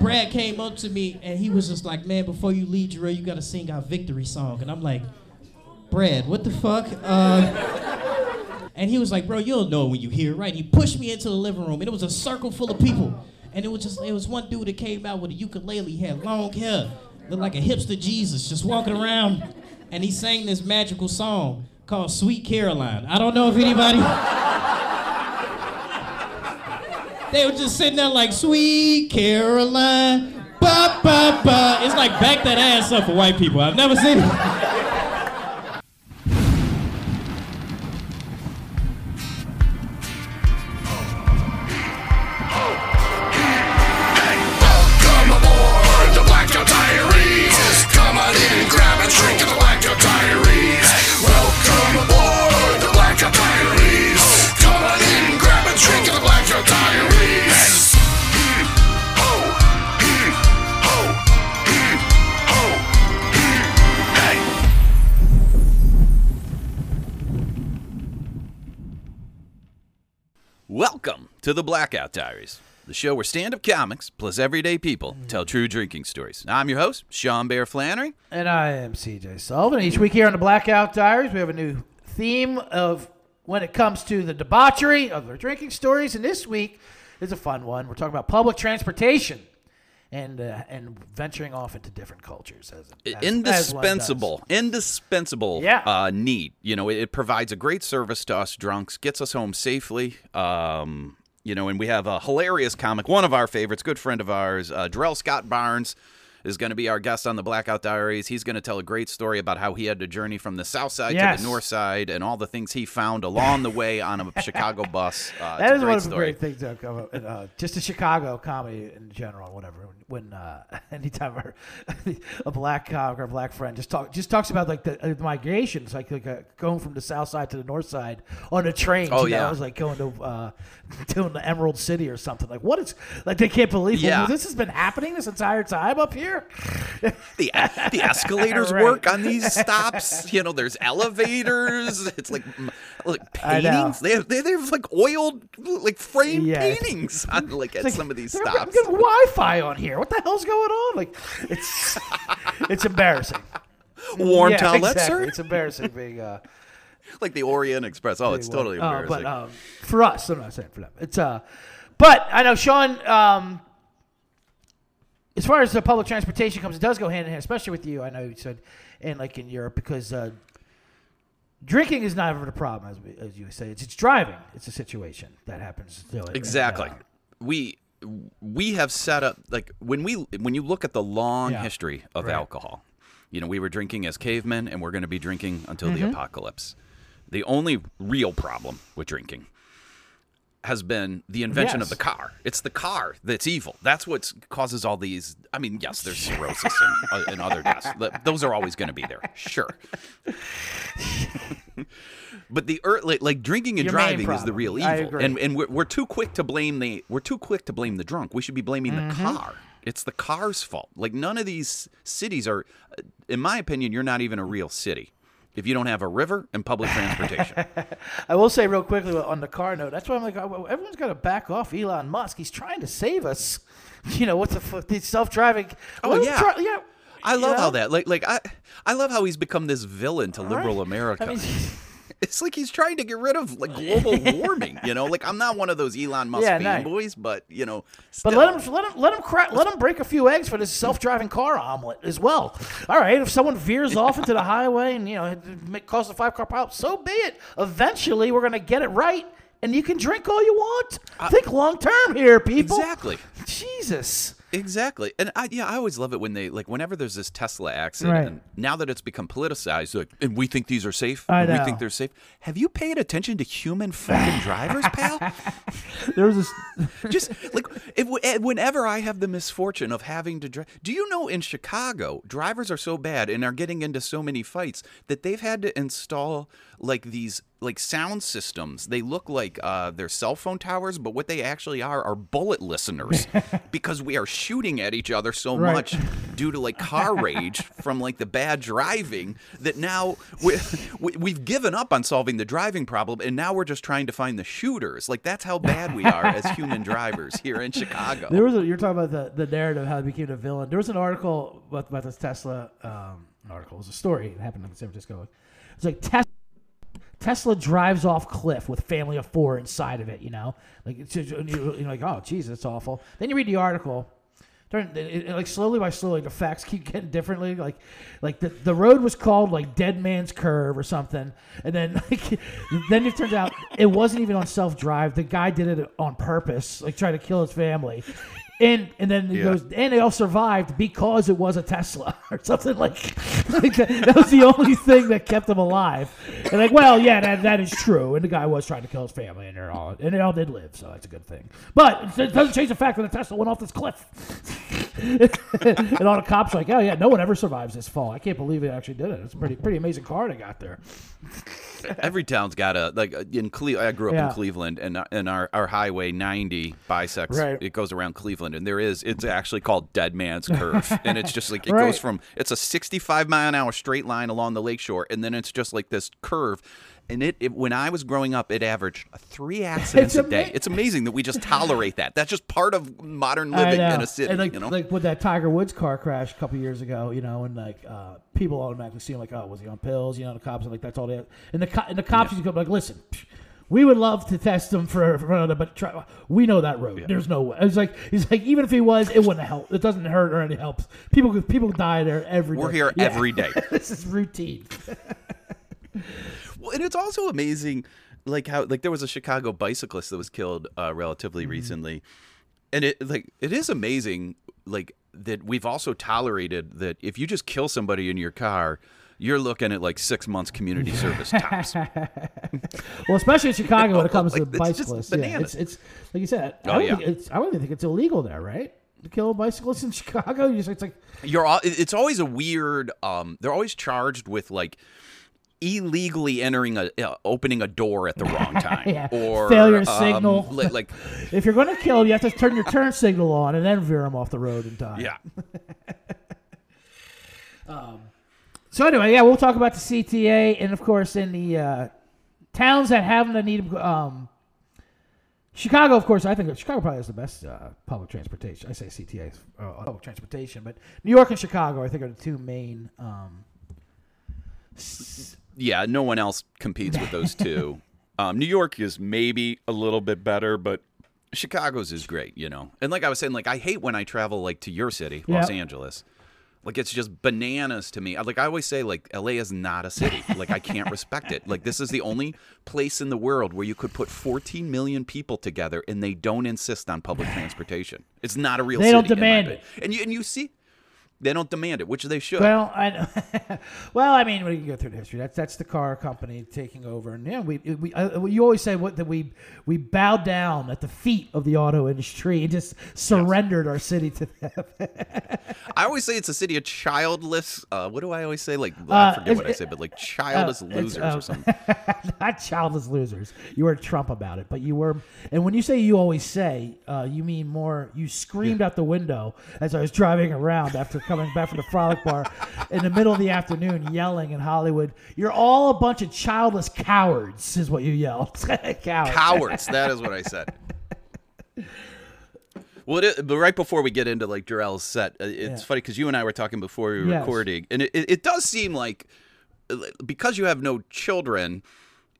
Brad came up to me and he was just like, "Man, before you leave, Jarrell, you gotta sing our victory song." And I'm like, "Brad, what the fuck?" Uh, and he was like, "Bro, you'll know when you hear it, right?" He pushed me into the living room, and it was a circle full of people, and it was just it was one dude that came out with a ukulele, he had long hair, looked like a hipster Jesus, just walking around, and he sang this magical song called "Sweet Caroline." I don't know if anybody. They were just sitting there like, sweet Caroline, ba ba ba. It's like back that ass up for white people. I've never seen it. to the Blackout Diaries, the show where stand up comics plus everyday people tell true drinking stories. I'm your host, Sean Bear Flannery. And I am CJ Sullivan. Each week here on the Blackout Diaries, we have a new theme of when it comes to the debauchery of our drinking stories. And this week is a fun one. We're talking about public transportation and uh, and venturing off into different cultures. As, as- as indispensable, indispensable Yeah. uh, need. You know, it, it provides a great service to us drunks, gets us home safely. Um, you know, and we have a hilarious comic, one of our favorites, good friend of ours, uh, Jarrell Scott Barnes. Is going to be our guest on the Blackout Diaries. He's going to tell a great story about how he had to journey from the south side to the north side and all the things he found along the way on a Chicago bus. Uh, That is a one of the story. great things that come up. Uh, just the Chicago comedy in general, whatever. When uh, anytime our, a black comic or a black friend just talk just talks about like the, uh, the migrations, like like uh, going from the south side to the north side on a train. Oh, you know, yeah. it was like going to uh, doing the Emerald City or something. Like what is like they can't believe Yeah. well, this has been happening this entire time up here. the the escalators Right. work on these stops. You know, there's elevators. It's like like paintings. They have they, they have like oiled like framed Yeah. paintings on like at Like, some of these stops. getting Wi-Fi on here. What the hell's going on? Like it's it's embarrassing. Warm yeah, towelettes, exactly. sir. It's embarrassing being. Uh, Like the Orient Express. Oh, it's totally Uh, embarrassing. but um, for us, I'm not saying for them. It's uh, but I know Sean. Um, as far as the public transportation comes, it does go hand in hand, especially with you. I know you said, and like in Europe, because uh, drinking is not ever the problem, as, we, as you say. It's it's driving. It's a situation that happens. To it. Exactly. And, uh, we we have set up like when we when you look at the long Yeah. history of Right. alcohol, you know, we were drinking as cavemen and we're going to be drinking until Mm-hmm. the apocalypse. The only real problem with drinking has been the invention of the car. It's the car that's evil. That's what causes all these. I mean, yes, there's cirrhosis and, uh, and other deaths. Those are always going to be there, sure. but the ear like, like drinking and Your driving is the real evil, and and we're, we're too quick to blame the we're too quick to blame the drunk. We should be blaming the car. It's the car's fault. Like none of these cities are, in my opinion, you're not even a real city if you don't have a river and public transportation. I will say real quickly on the car note. That's why I'm like, oh, everyone's got to back off Elon Musk. He's trying to save us. You know what the fuck? These self-driving. Oh, yeah. try- yeah. I You love how that like like I I love how he's become this villain to liberal Right. America. I mean, it's like he's trying to get rid of like global warming. You know, like I'm not one of those Elon Musk Yeah, no. fanboys, but you know, But let him let him let him crack let him break a few eggs for this self-driving car omelet as well. All right, if someone veers off into the highway and you know it make, cause a five car pile, so be it. Eventually, we're gonna get it right, and you can drink all you want. Think long term here, people. Exactly. Jesus. Exactly, and I yeah, I always love it when they like whenever there's this Tesla accident. Right. And now that it's become politicized, like, and we think these are safe. I and We think they're safe. Have you paid attention to human fucking drivers, pal? There was this. Just like if, eh, whenever I have the misfortune of having to drive, do you know in Chicago drivers are so bad and are getting into so many fights that they've had to install like these like sound systems. They look like uh, they're cell phone towers, but what they actually are are bullet listeners because we are shooting at each other so Right. much due to like car rage from like the bad driving that now we, we, we've given up on solving the driving problem and now we're just trying to find the shooters. Like that's how bad we are as human drivers here in Chicago. There was a, you're talking about the, the narrative how he became a villain. There was an article about, about this Tesla. Um, an article it was a story. It happened in San Francisco. It's like Tesla. Tesla drives off cliff with family of four inside of it. You know, like it's just, you're, you're like, oh, Jesus, it's awful. Then you read the article. It, it- like slowly by slowly, the facts keep getting differently. Like, like the, the road was called like Dead Man's Curve or something, and then like, then it turns out it wasn't even on self drive. The guy did it on purpose, like trying to kill his family. And and then he Yeah. goes, and they all survived because it was a Tesla or something like, like that, that was the only thing that kept them alive. And like, well, yeah, that, that is true. And the guy was trying to kill his family, and they're all and they all did live, so that's a good thing. But it doesn't change the fact that the Tesla went off this cliff. and all the cops are like, oh yeah, no one ever survives this fall. I can't believe they actually did it. It's a pretty pretty amazing car they got there. Every town's got a like uh, in Cle- I grew up Yeah. in Cleveland, and uh, and our, our highway 90 bisects. Right. It goes around Cleveland, and there is it's actually called Dead Man's Curve, and it's just like it Right. goes from it's a 65 mile an hour straight line along the lakeshore, and then it's just like this curve. And it, it when I was growing up, it averaged three accidents a day. It's amazing that we just tolerate that. That's just part of modern living in a city. And like, you know? like with that Tiger Woods car crash a couple years ago, you know, and like uh, people automatically see him like, oh, was he on pills? You know, the cops are like, that's all they. Have. And the co- and the cops used to go like, listen. psh, We would love to test him for, for another, but try, we know that road. There's no way. It's like he's like, even if he was, it wouldn't help. It doesn't hurt or any helps. People people die there every We're day. here Yeah. every day. this is routine. Well, and it's also amazing, like how like there was a Chicago bicyclist that was killed uh, relatively recently, and it like it is amazing, like that we've also tolerated that if you just kill somebody in your car, you're looking at like six months community service tops. Well, especially in Chicago when it comes like, to it's bicyclists. Yeah, it's, it's like you said. I Oh, don't yeah. think it's. I don't even think it's illegal there, right? To kill a bicyclist in Chicago, you just it's like You're all, it's always a weird. Um, they're always charged with like illegally entering a uh, opening a door at the wrong time Yeah. or Failure um, signal. li- like if you're going to kill him, you have to turn your turn signal on and then veer him off the road in time. yeah. So anyway, yeah, we'll talk about the CTA and of course in the uh, towns that have the need. Um, Chicago, of course, I think Chicago probably has the best uh, public transportation. I say CTA, is, uh, public transportation, but New York and Chicago, I think, are the two main. Um, yeah, no one else competes with those two. Um, New York is maybe a little bit better, but Chicago's is great, you know. And like I was saying, like I hate when I travel like to your city, Los. Angeles. Like it's just bananas to me. Like I always say, like LA is not a city. Like I can't respect it. Like this is the only place in the world where you could put 14 million people together and they don't insist on public transportation. It's not a real. They don't city, my demand opinion. And you and you see, they don't demand it, which they should. Well, I well, I mean, we can go through the history. That's that's the car company taking over, and yeah, we we uh, you always say what that we we bowed down at the feet of the auto industry and just surrendered our city to them. I always say it's a city of childless. Uh, what do I always say? Like Uh, I forget it's- what I say, but like childless it's, losers uh, or something. Not childless losers. You were Trump about it, but you were. And when you say you always say, uh, you mean more. You screamed out the window as I was driving around after coming back from the Frolic Bar in the middle of the afternoon, yelling in Hollywood, "You're all a bunch of childless cowards," is what you yelled. cowards. Cowards. That is what I said. Well, it but right before we get into like Jarrell's set, uh, it's Yeah. funny because you and I were talking before we were Yes. recording, and it, it, does seem like uh, because you have no children,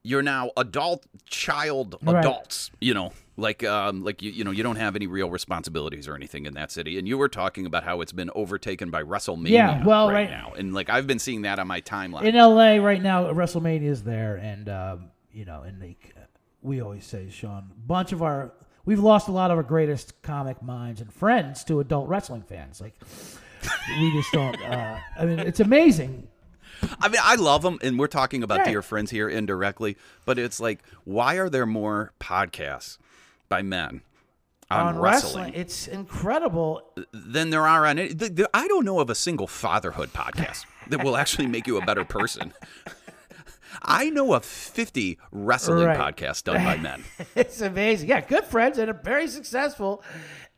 you're now adult child Right. adults. You know, like um, like you you know you don't have any real responsibilities or anything in that city. And you were talking about how it's been overtaken by WrestleMania. Yeah, well, right, right- now, and like I've been seeing that on my timeline. in LA right now, WrestleMania is there, and um, you know, and they, we always say, Sean, bunch of our we've lost a lot of our greatest comic minds and friends to adult wrestling fans. Like we just don't. Uh, I mean, it's amazing. I mean, I love them, and we're talking about Right. dear friends here indirectly, but it's like, why are there more podcasts by men on, On wrestling, wrestling, it's incredible. than there are on it? The, the, I don't know of a single fatherhood podcast that will actually make you a better person. I know of 50 wrestling Right. podcasts done by men. it's amazing. Yeah, good friends and are very successful.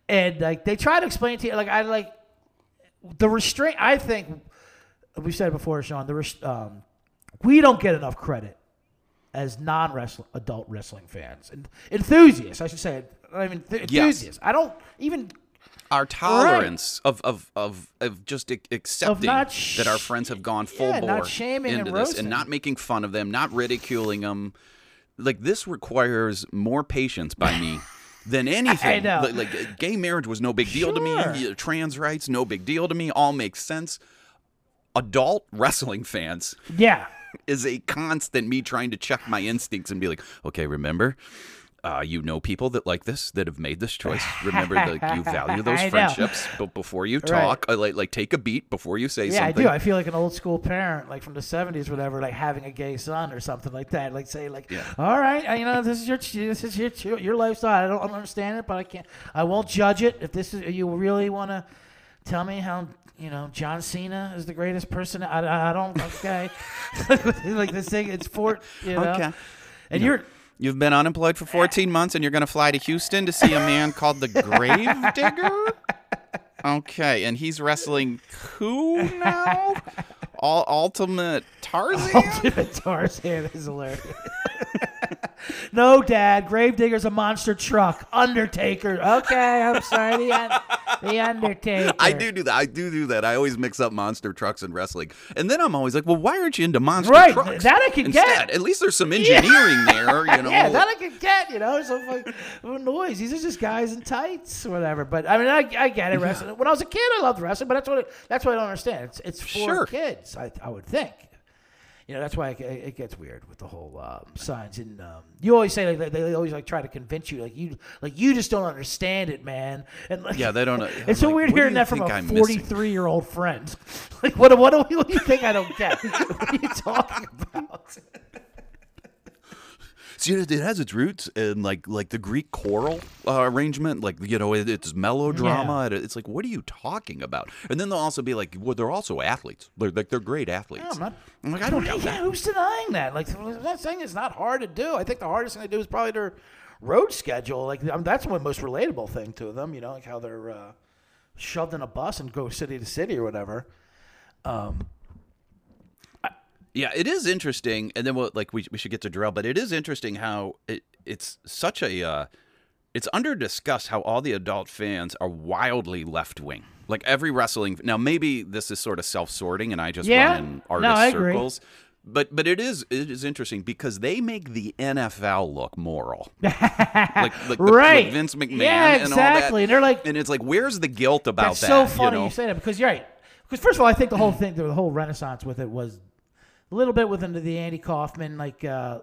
And like they try to explain to you, like I like the restraint. I think we said it before, Sean. The res- um, we don't get enough credit as non-wrestling adult wrestling fans and enthusiasts. I should say. I mean, th- Yes. enthusiasts. I don't even Our tolerance of, of, of, of just ac- accepting not that our friends have gone full yeah, bore shaming and into this roasting. and not making fun of them, not ridiculing them. Like this requires more patience by me than anything. know. Like, like, gay marriage was no big deal to me. Trans rights, no big deal to me. All makes sense. Adult wrestling fans yeah. Is a constant me trying to check my instincts and be like, okay, remember, uh, you know people that like this that have made this choice. Remember that you value those I know. friendships, but before you talk, uh, like like take a beat before you say something. Yeah, I do. I feel like an old school parent, like from the '70s, whatever, like having a gay son or something like that. Like say, like, Yeah. all right, you know, this is your this is your your lifestyle. I don't understand it, but I can't. I won't judge it. If this is you really want to tell me how you know John Cena is the greatest person, I, I, I don't. Okay, like this thing, it's for you know, Okay. and you're. You've been unemployed for 14 months and you're going to fly to Houston to see a man called the Grave Digger? Okay, and he's wrestling who now? All Ultimate Tarzan? Ultimate Tarzan is hilarious. No, Dad. Gravedigger's a monster truck. Undertaker. Okay, I'm sorry. The, un- the Undertaker. I do do that. I do do that. I always mix up monster trucks and wrestling, and then I'm always like, "Well, why aren't you into monster trucks? Right, trucks?" that I can instead? get. At least there's some engineering there, you know. Yeah, that I can get, you know, some like oh, noise. These are just guys in tights whatever. But I mean, I, I get it. Wrestling. When I was a kid, I loved wrestling, but that's what it, that's what I don't understand. It's it's for Sure. kids. I, I would think. You know, that's why it, it gets weird with the whole um, signs. And um, you always say like they, they always like try to convince you like you like you just don't understand it, man. And like, Yeah, they don't- I'm It's so like, weird hearing that from a I'm missing? forty-three year old friend. like what what do, you, what do you think I don't get? what are you talking about? See, it, it has its roots in like like the Greek choral uh, arrangement. Like you know, it, it's melodrama. It- it's like, what are you talking about? And then they'll also be like, well, they're also athletes. They're like they're great athletes. I'm not. I'm like, I don't know Yeah, that. who's denying that? Like, I'm not saying it's not hard to do. I think the hardest thing to do is probably their road schedule. Like, I mean, that's the most relatable thing to them. You know, like how they're uh, shoved in a bus and go city to city or whatever. Um, Yeah, it is interesting, and then we'll, like we we should get to Jarrell, but it is interesting how it it's such a uh, it's under discussed how all the adult fans are wildly left wing. Like every wrestling now, maybe this is sort of self sorting, and I just Yeah. run in No, artist agree. circles. But but it is it is interesting because they make the NFL look moral, like like, the- Right. like Vince McMahon Yeah, and all that. exactly. And they're like- and it's like, where's the guilt about that's that? so funny you, you, say that because you're right. Because first of all, I think the whole thing, the whole renaissance with it was a little bit with the, the Andy Kaufman like uh,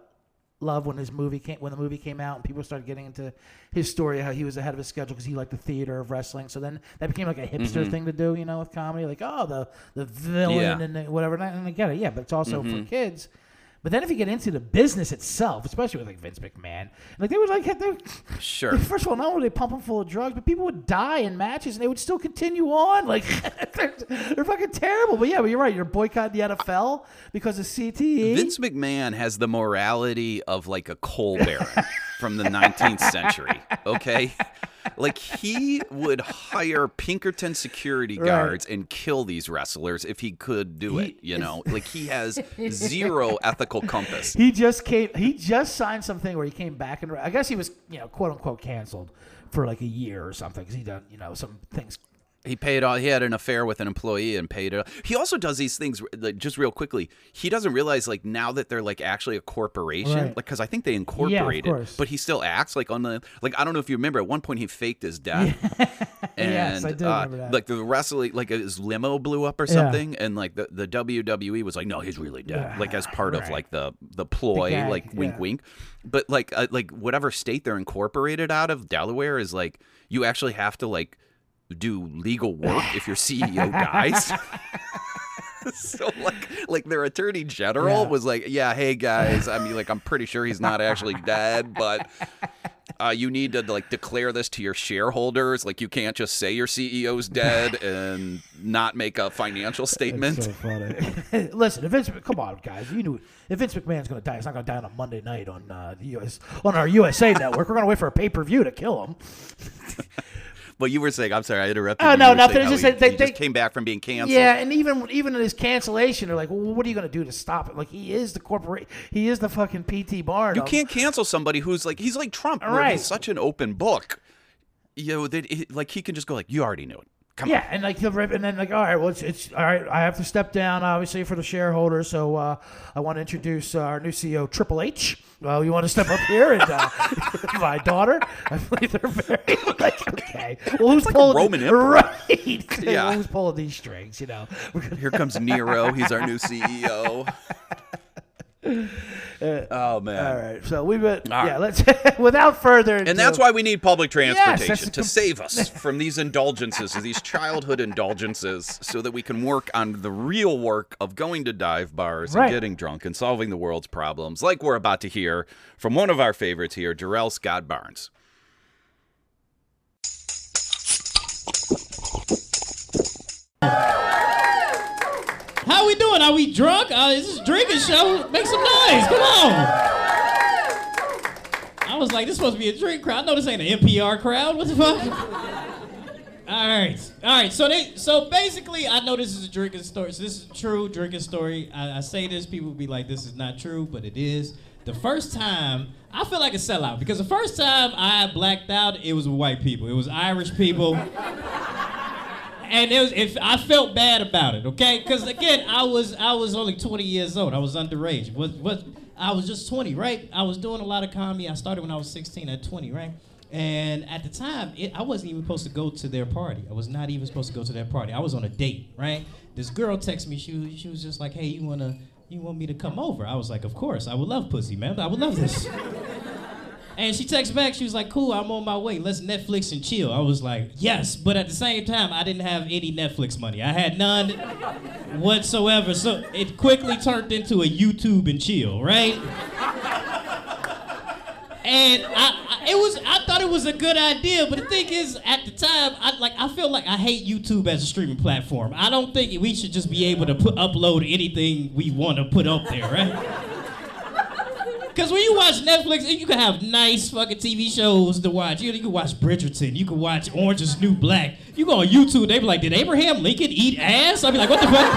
love when his movie came when the movie came out and people started getting into his story how he was ahead of his schedule because he liked the theater of wrestling. So then that became like a hipster thing to do, you know, with comedy. Like oh the the villain Mm-hmm. Yeah. and the, whatever. And I, and I get it, yeah, but it's also Mm-hmm. for kids. But then if you get into the business itself, especially with like Vince McMahon, like they would like they would, Sure. First of all, not only they them full of drugs, but people would die in matches and they would still continue on. Like they're, they're fucking terrible. But yeah, but you're right. You're boycotting the NFL because of. CTE. Vince McMahon has the morality of like a coal baron from the 19th century. Okay. Like he would hire Pinkerton security Right. guards and kill these wrestlers if he could do He it. You know, like he has zero ethical compass. he just came. He just signed something where he came back and I guess he was you know quote unquote canceled for like a year or something because he done you know some things. He paid all. He had an affair with an employee and paid it. He also does these things like just real quickly. He doesn't realize like now that they're like actually a corporation, Right. like because I think they incorporated, course. but he still acts like on the like I don't know if you remember at one point he faked his death. And Yes, I do uh, remember that. like the wrestling, like his limo blew up or Yeah. something, and like the, the WWE was like, no, he's really dead, Yeah, like as part of like the the ploy, gag, like wink yeah. wink. But like uh, like whatever state they're incorporated out of, Delaware is like you actually have to like do legal work if your CEO dies. so like like their attorney general Yeah. was like, yeah, hey guys, I mean like I'm pretty sure he's not actually dead, but Uh, you need to like declare this to your shareholders. Like you can't just say your CEO's dead and not make a financial statement. So. Listen, if Vince, come on, guys, you knew if Vince McMahon's going to die, he's not going to die on a Monday night on uh, the US on our USA network. We're going to wait for a pay per view to kill him. But you were saying, I'm sorry, I interrupted. Oh, you. no, You nothing. It's just he, they- he just came back from being canceled. Yeah, and even even in his cancellation, they're like, well, what are you going to do to stop it? Like he is the corporate, he is the fucking PT Barnum. You can't cancel somebody who's like he's like Trump, Right. he's such an open book. You know, that he- like he can just go like, you already knew it. Come Yeah, and like he'll rip, and then like, all right, well, it's, it's all right. I have to step down, obviously, for the shareholders. So uh, I want to introduce uh, our new CEO, Triple H. Well, you want to step up here and uh, my daughter? I believe they're very like okay. Well, who's like pulling Roman emperor. Right? Yeah. Well, who's pulling these strings? You know. On. Here comes Nero. He's our new CEO. oh man. All right, so we've been All yeah. Let's without further ado. And that's why we need public transportation a to com- save us from these indulgences, these childhood indulgences, so that we can work on the real work of going to dive bars Right. and getting drunk and solving the world's problems, like we're about to hear from one of our favorites here, Jarrell Scott Barnes. How we doing? Are we drunk? Uh, is this drinking show? Make some noise. Come on. I was like, this supposed to be a drink crowd. No, this ain't an NPR crowd. What the fuck? All right, all right. So they, so basically, I know this is a drinking story. So this is a true drinking story. I, I say this, people be like, this is not true, but it is. The first time, I feel like a sellout because the first time I blacked out, it was with white people. It was Irish people and it was if I felt bad about it, okay? Because again, I was I was only 20 years old. I was underage. What what? I was just 20, right? I was doing a lot of comedy. I started when I was 16 at 20, right? And at the time, it, I wasn't even supposed to go to their party. I was not even supposed to go to their party. I was on a date, right? This girl texted me. She was, she was just like, "Hey, you wanna you want me to come over?" I was like, "Of course. I would love pussy, man. I would love this." And she texts back, she was like, cool, I'm on my way. Let's Netflix and chill. I was like, yes. But at the same time, I didn't have any Netflix money. I had none whatsoever. So it quickly turned into a YouTube and chill, right? And I, I, it was, I thought it was a good idea, but the thing is, at the time, I like, I feel like I hate YouTube as a streaming platform. I don't think we should just be able to put upload anything we want to put up there, right? Because when you watch Netflix, you can have nice fucking TV shows to watch. You, you can watch Bridgerton. You can watch Orange is New Black. You go on YouTube, they be like, did Abraham Lincoln eat ass? I'd be like, what the fuck?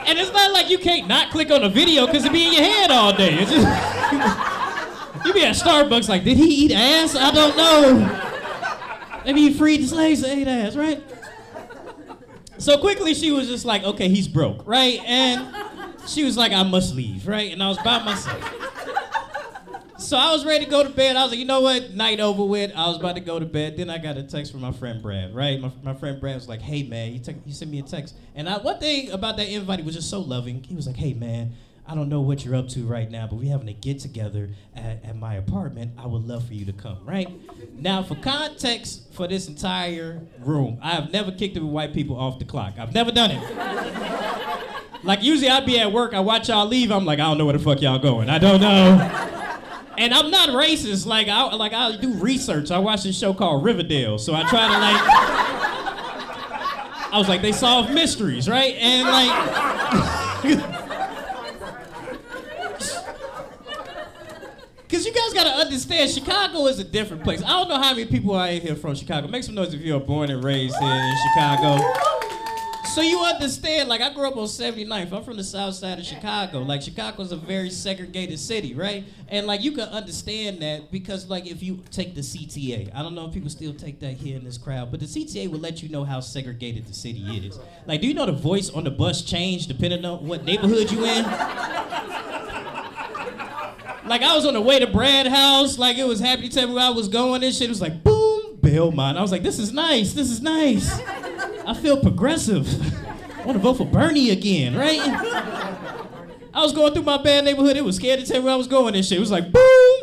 and it's not like you can't not click on a video because it be in your head all day. It's just, you be at Starbucks like, did he eat ass? I don't know. Maybe he freed the slaves ate ass, right? So quickly she was just like, okay, he's broke, right? And she was like, I must leave, right? And I was by myself. So I was ready to go to bed. I was like, you know what? Night over with. I was about to go to bed. Then I got a text from my friend Brad, right? My, my friend Brad was like, hey, man, you, te- you sent me a text. And I, one thing about that invite, was just so loving. He was like, hey, man, I don't know what you're up to right now, but we're having a get together at, at my apartment. I would love for you to come, right? Now, for context for this entire room, I have never kicked it with white people off the clock. I've never done it. Like usually I'd be at work, I watch y'all leave, I'm like, I don't know where the fuck y'all going. I don't know. And I'm not racist. Like I like I do research. I watch this show called Riverdale, so I try to like. I was like, they solve mysteries, right? And like. Cause you guys gotta understand, Chicago is a different place. I don't know how many people are in here from Chicago. Make some noise if you're born and raised here in Chicago. So you understand, like I grew up on 79th. I'm from the south side of Chicago. Like Chicago's a very segregated city, right? And like you can understand that because like if you take the CTA, I don't know if people still take that here in this crowd, but the CTA will let you know how segregated the city is. Like, do you know the voice on the bus change depending on what neighborhood you in? Like I was on the way to Brad House, like it was happy to tell me where I was going. and shit It was like boom, Belmont. I was like, this is nice, this is nice. I feel progressive. I want to vote for Bernie again, right? I was going through my bad neighborhood. It was scared to tell me where I was going and shit. It was like boom.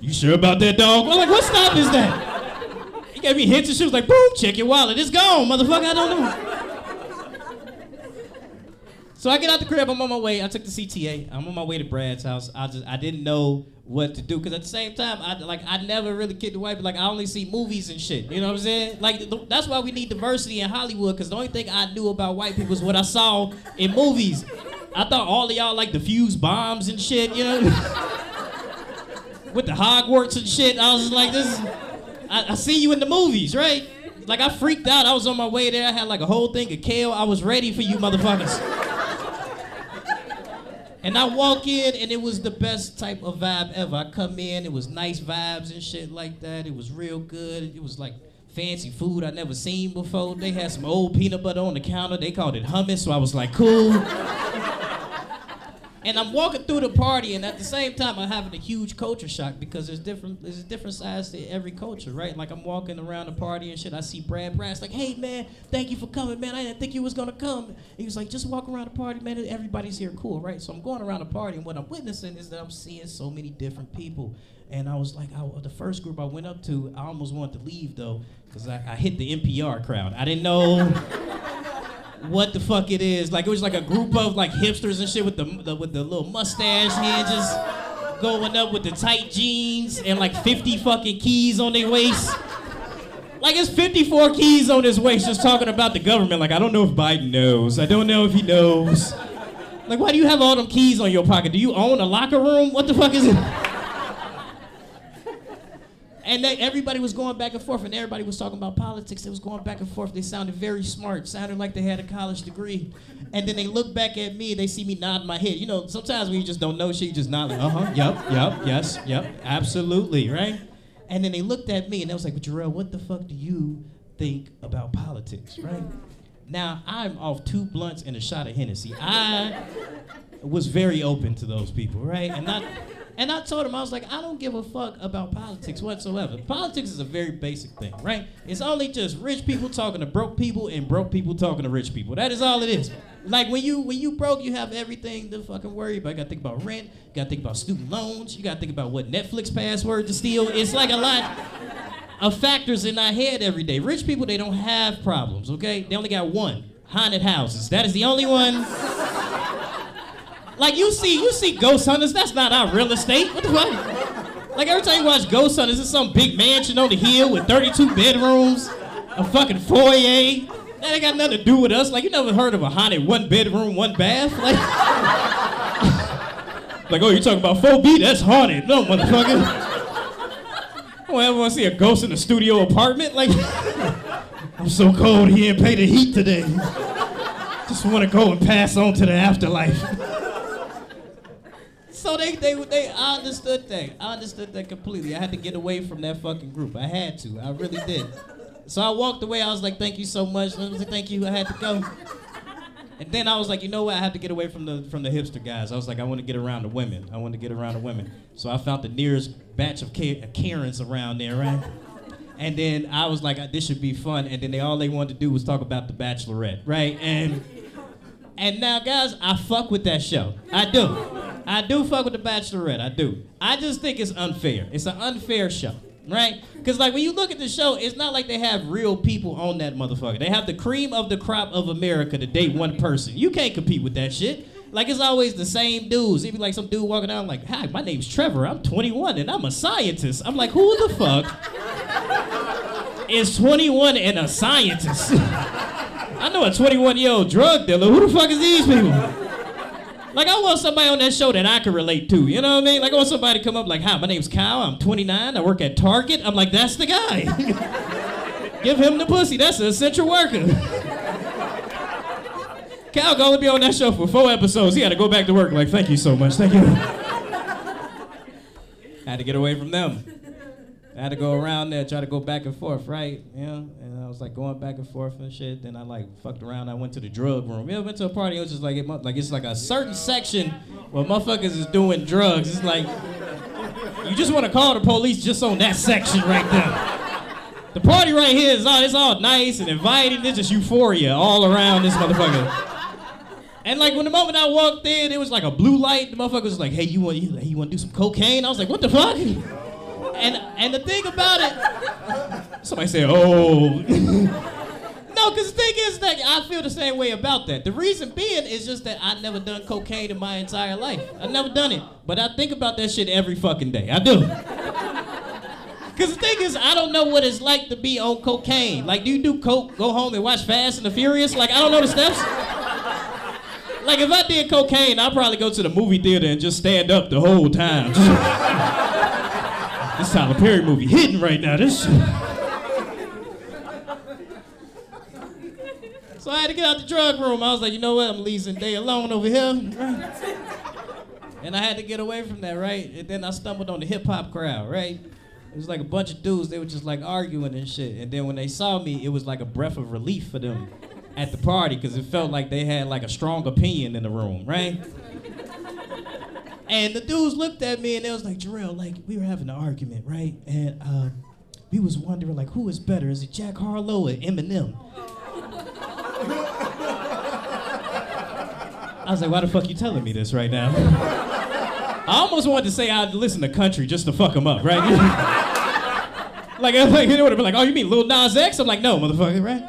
you sure about that dog? I'm like, what stop is that? He gave me hints and shit. Was like, boom, check your wallet. It's gone, motherfucker. I don't know. So I get out the crib. I'm on my way. I took the CTA. I'm on my way to Brad's house. I just I didn't know what to do because at the same time, I like I never really kicked the wife. Like I only see movies and shit. You know what I'm saying? Like th- that's why we need diversity in Hollywood. Because the only thing I knew about white people is what I saw in movies. I thought all of y'all like defuse bombs and shit. You know, with the Hogwarts and shit. I was like this. Is, I, I see you in the movies, right? Like I freaked out. I was on my way there. I had like a whole thing of kale. I was ready for you motherfuckers. And I walk in and it was the best type of vibe ever. I come in, it was nice vibes and shit like that. It was real good. It was like fancy food I never seen before. They had some old peanut butter on the counter. They called it hummus, so I was like, cool. And I'm walking through the party, and at the same time, I'm having a huge culture shock because there's different there's different sides to every culture, right? Like I'm walking around the party and shit. I see Brad Brad's like, "Hey man, thank you for coming, man. I didn't think you was gonna come." He was like, "Just walk around the party, man. Everybody's here, cool, right?" So I'm going around the party, and what I'm witnessing is that I'm seeing so many different people. And I was like, I, the first group I went up to, I almost wanted to leave though, because I, I hit the NPR crowd. I didn't know what the fuck it is. Like it was like a group of like hipsters and shit with the, the with the little mustache hinges, going up with the tight jeans and like 50 fucking keys on their waist. Like it's 54 keys on his waist, just talking about the government. Like I don't know if Biden knows. I don't know if he knows. Like why do you have all them keys on your pocket? Do you own a locker room? What the fuck is it? And they, everybody was going back and forth, and everybody was talking about politics. They was going back and forth. They sounded very smart, sounded like they had a college degree. And then they look back at me, they see me nod my head. You know, sometimes when you just don't know shit, you just nod like, uh huh, yep, yep, yes, yep, absolutely, right? And then they looked at me, and they was like, Jarrell, what the fuck do you think about politics, right? Now, I'm off two blunts and a shot of Hennessy. I was very open to those people, right? And I, and I told him, I was like, I don't give a fuck about politics whatsoever. Politics is a very basic thing, right? It's only just rich people talking to broke people and broke people talking to rich people. That is all it is. Like when you when you broke, you have everything to fucking worry about. You gotta think about rent, you gotta think about student loans, you gotta think about what Netflix password to steal. It's like a lot of factors in our head every day. Rich people, they don't have problems, okay? They only got one. Haunted houses. That is the only one. Like you see, you see ghost hunters. That's not our real estate. What the fuck? Like every time you watch Ghost Hunters, it's some big mansion on the hill with 32 bedrooms, a fucking foyer. That ain't got nothing to do with us. Like you never heard of a haunted one bedroom, one bath? Like, like oh, you talking about 4B? That's haunted. No, motherfucker. I don't ever want to see a ghost in a studio apartment. Like, I'm so cold, he didn't pay the heat today. Just want to go and pass on to the afterlife. So they, they, they, I understood that. I understood that completely. I had to get away from that fucking group. I had to. I really did. So I walked away. I was like, thank you so much. I was like, thank you. I had to go. And then I was like, you know what? I have to get away from the from the hipster guys. I was like, I want to get around the women. I want to get around the women. So I found the nearest batch of Ka- uh, Karens around there, right? And then I was like, this should be fun. And then they all they wanted to do was talk about the Bachelorette, right? And and now, guys, I fuck with that show. I do. I do fuck with the Bachelorette. I do. I just think it's unfair. It's an unfair show, right? Because like when you look at the show, it's not like they have real people on that motherfucker. They have the cream of the crop of America to date one person. You can't compete with that shit. Like it's always the same dudes. It'd be like some dude walking down like, "Hi, my name's Trevor. I'm 21 and I'm a scientist." I'm like, "Who the fuck is 21 and a scientist?" I know a 21 year old drug dealer. Who the fuck is these people? Like I want somebody on that show that I can relate to. You know what I mean? Like I want somebody to come up like, "Hi, my name's Kyle. I'm 29. I work at Target." I'm like, "That's the guy." Give him the pussy. That's an essential worker. Can only be on that show for four episodes. He had to go back to work. Like, thank you so much. Thank you. had to get away from them. I had to go around there, try to go back and forth, right? Know, and I was like going back and forth and shit. Then I like fucked around. I went to the drug room. Yeah, I went to a party. It was just like it, like it's like a certain section where motherfuckers is doing drugs. It's like you just want to call the police just on that section right there. The party right here is all it's all nice and inviting. It's just euphoria all around this motherfucker. And like when the moment I walked in, it was like a blue light. The motherfucker was like, "Hey, you want you, you want to do some cocaine?" I was like, "What the fuck?" And and the thing about it, somebody said, "Oh." No, because the thing is that I feel the same way about that. The reason being is just that I never done cocaine in my entire life. I never done it, but I think about that shit every fucking day. I do. Because the thing is, I don't know what it's like to be on cocaine. Like, do you do coke, go home and watch Fast and the Furious? Like, I don't know the steps. Like, if I did cocaine, I'd probably go to the movie theater and just stand up the whole time. this Tyler Perry movie hitting right now. This. So I had to get out the drug room. I was like, you know what? I'm leaving day alone over here. And I had to get away from that, right? And then I stumbled on the hip hop crowd, right? It was like a bunch of dudes, they were just like arguing and shit. And then when they saw me, it was like a breath of relief for them at the party because it felt like they had like a strong opinion in the room, right? And the dudes looked at me and they was like, Jarrell, like we were having an argument, right? And uh, we was wondering like who is better? Is it Jack Harlow or Eminem? I was like, why the fuck you telling me this right now? I almost wanted to say I'd listen to country just to fuck him up, right? like, like, it would have been like, oh, you mean Lil Nas X? I'm like, no, motherfucker, right?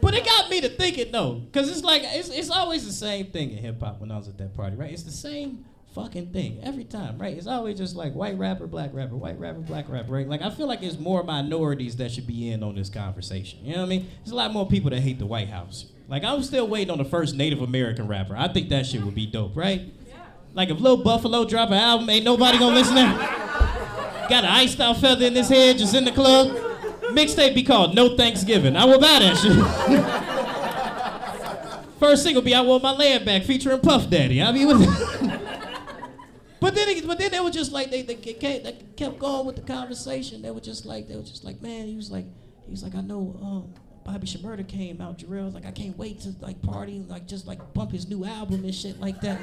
But it got me to thinking though, because it's like it's, it's always the same thing in hip hop when I was at that party, right? It's the same fucking thing every time, right? It's always just like white rapper, black rapper, white rapper, black rapper, right? Like I feel like it's more minorities that should be in on this conversation. You know what I mean? There's a lot more people that hate the White House. Like I'm still waiting on the first Native American rapper. I think that shit would be dope, right? Like if Lil Buffalo drop an album, ain't nobody gonna listen to. it. Got an iced out feather in his head, just in the club. Mixtape be called No Thanksgiving. I will buy that shit. First single be I Want My Land Back featuring Puff Daddy. I mean, but then, it, but then they were just like they, they, they kept going with the conversation. They were just like they were just like man. He was like he was like I know um, Bobby Shmurda came out. Jarrell was like I can't wait to like party like just like bump his new album and shit like that.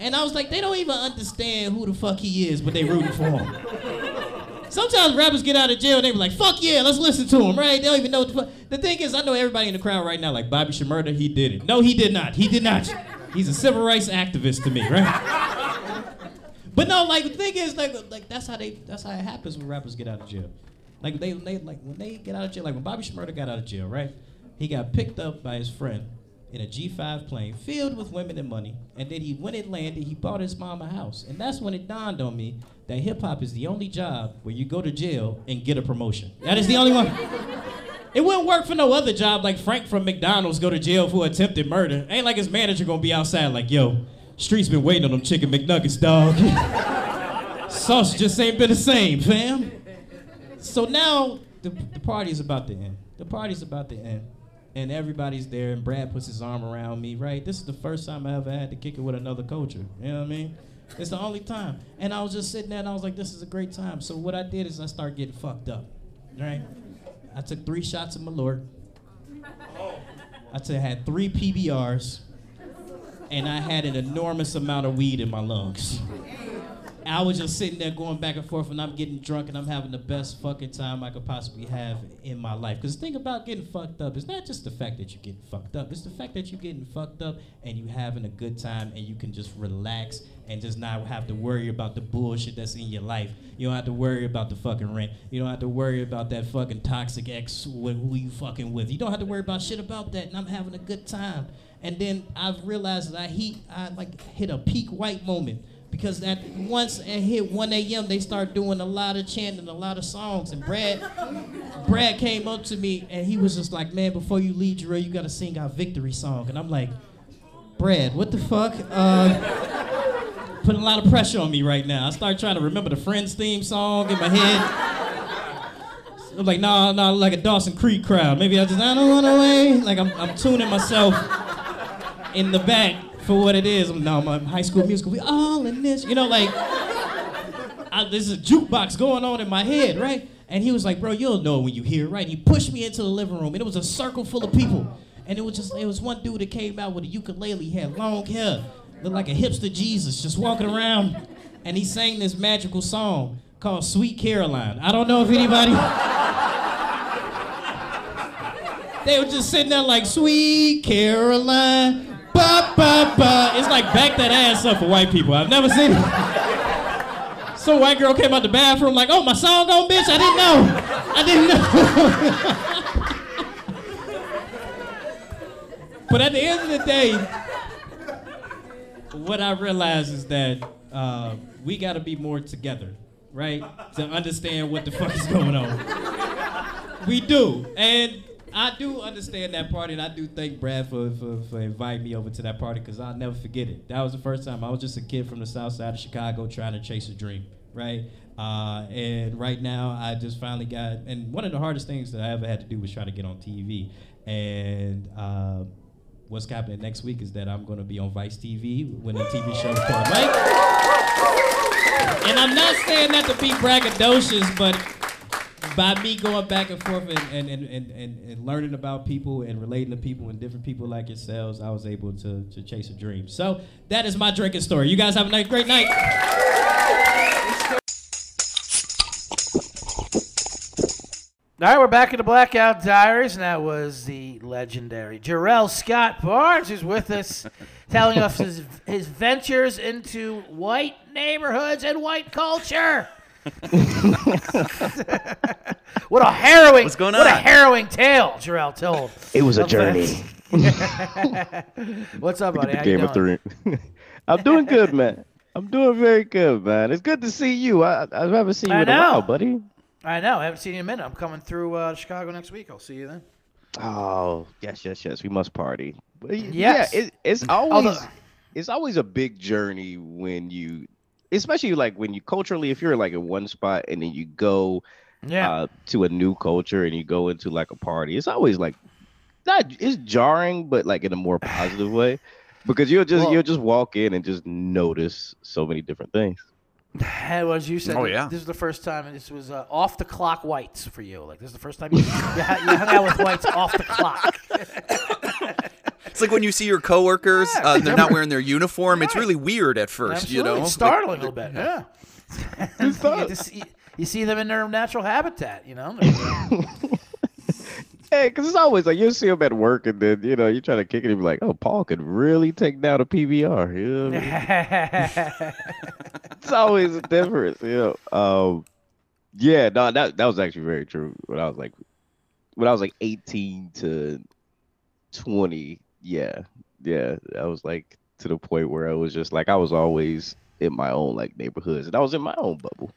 And I was like they don't even understand who the fuck he is, but they rooting for him. Sometimes rappers get out of jail and they be like, fuck yeah, let's listen to him, right? They don't even know the. The thing is, I know everybody in the crowd right now, like Bobby Shmurda, he did it. No, he did not. He did not. He's a civil rights activist to me, right? But no, like the thing is, like, like that's how they, that's how it happens when rappers get out of jail. Like they, they, like when they get out of jail, like when Bobby Shmurda got out of jail, right? He got picked up by his friend in a G5 plane filled with women and money, and then he, when it landed, he bought his mom a house, and that's when it dawned on me that hip hop is the only job where you go to jail and get a promotion. That is the only one. It wouldn't work for no other job like Frank from McDonald's go to jail for attempted murder. Ain't like his manager gonna be outside like, yo, streets been waiting on them chicken McNuggets, dog. Sauce just ain't been the same, fam. So now the, the party's about to end. The party's about to end. And everybody's there, and Brad puts his arm around me, right? This is the first time I ever had to kick it with another culture. You know what I mean? It's the only time. And I was just sitting there and I was like, this is a great time. So what I did is I started getting fucked up, right? I took three shots of Malort. I took, had three PBRs, and I had an enormous amount of weed in my lungs. I was just sitting there going back and forth, and I'm getting drunk, and I'm having the best fucking time I could possibly have in my life. Because the thing about getting fucked up is not just the fact that you're getting fucked up, it's the fact that you're getting fucked up and you having a good time, and you can just relax and just not have to worry about the bullshit that's in your life. You don't have to worry about the fucking rent. You don't have to worry about that fucking toxic ex who you fucking with. You don't have to worry about shit about that, and I'm having a good time. And then I've realized that I heat, I like hit a peak white moment because at once it hit 1 a.m. they start doing a lot of chanting, a lot of songs, and Brad, Brad came up to me and he was just like, "Man, before you leave, Jarrell, you gotta sing our victory song." And I'm like, "Brad, what the fuck?" Uh, putting a lot of pressure on me right now. I started trying to remember the Friends theme song in my head. I'm like, nah, nah, like a Dawson Creek crowd. Maybe I just, I don't run away. Like I'm, I'm tuning myself in the back for what it is. I'm high school musical. We all in this, you know, like I, there's a jukebox going on in my head, right? And he was like, bro, you'll know when you hear it, right? He pushed me into the living room, and it was a circle full of people. And it was just, it was one dude that came out with a ukulele, he had long hair, looked like a hipster Jesus, just walking around. And he sang this magical song called Sweet Caroline. I don't know if anybody. They were just sitting there like, Sweet Caroline, Ba, ba, ba. It's like back that ass up for white people. I've never seen it. So white girl came out the bathroom like, oh, my song on, bitch. I didn't know. I didn't know. but at the end of the day, what I realized is that uh, we got to be more together, right? To understand what the fuck is going on. We do. And I do understand that party, and I do thank Brad for, for, for inviting me over to that party because I'll never forget it. That was the first time I was just a kid from the south side of Chicago trying to chase a dream, right? Uh, and right now, I just finally got, and one of the hardest things that I ever had to do was try to get on TV. And uh, what's happening next week is that I'm going to be on Vice TV when the TV show called Mike. And I'm not saying that to be braggadocious, but by me going back and forth and, and, and, and, and, learning about people and relating to people and different people like yourselves, I was able to, to chase a dream. So that is my drinking story. You guys have a nice, great night. All right, we're back in the Blackout Diaries, and that was the legendary Jarrell Scott Barnes, who's with us, telling us his, his ventures into white neighborhoods and white culture. what a harrowing, What's going What a harrowing tale Jarrell told. It was a journey. What's up, buddy? How Game of doing? Thrones. I'm doing good, man. I'm doing very good, man. It's good to see you. I I haven't seen you I in a while, buddy. I know. I haven't seen you in a minute. I'm coming through uh, Chicago next week. I'll see you then. Oh, yes, yes, yes. We must party. Yes. Yeah, it, it's always Although- it's always a big journey when you, especially like when you culturally, if you're like in one spot and then you go Yeah. uh, to a new culture and you go into like a party, it's always like not it's jarring, but like in a more positive way. Because you'll just Well- you'll just walk in and just notice so many different things. And as you said, Oh, yeah. this is the first time, and this was uh, off the clock whites for you. Like this is the first time you, you, ha- you hung out with whites off the clock. It's like when you see your coworkers, Yeah, uh, they're not wearing their uniform. It's really weird at first, Absolutely. you know. It's Like, a little bit. Yeah. you, see, you see them in their natural habitat. You know. Hey, because it's always like you'll see him at work and then you know you try to kick it and be like, oh, Paul could really take down a PBR. You know I mean? it's always a difference, you know. Um, yeah, no, that that was actually very true. When I was like, when I was like eighteen to twenty, yeah, yeah, I was like to the point where I was just like I was always in my own like neighborhoods and I was in my own bubble.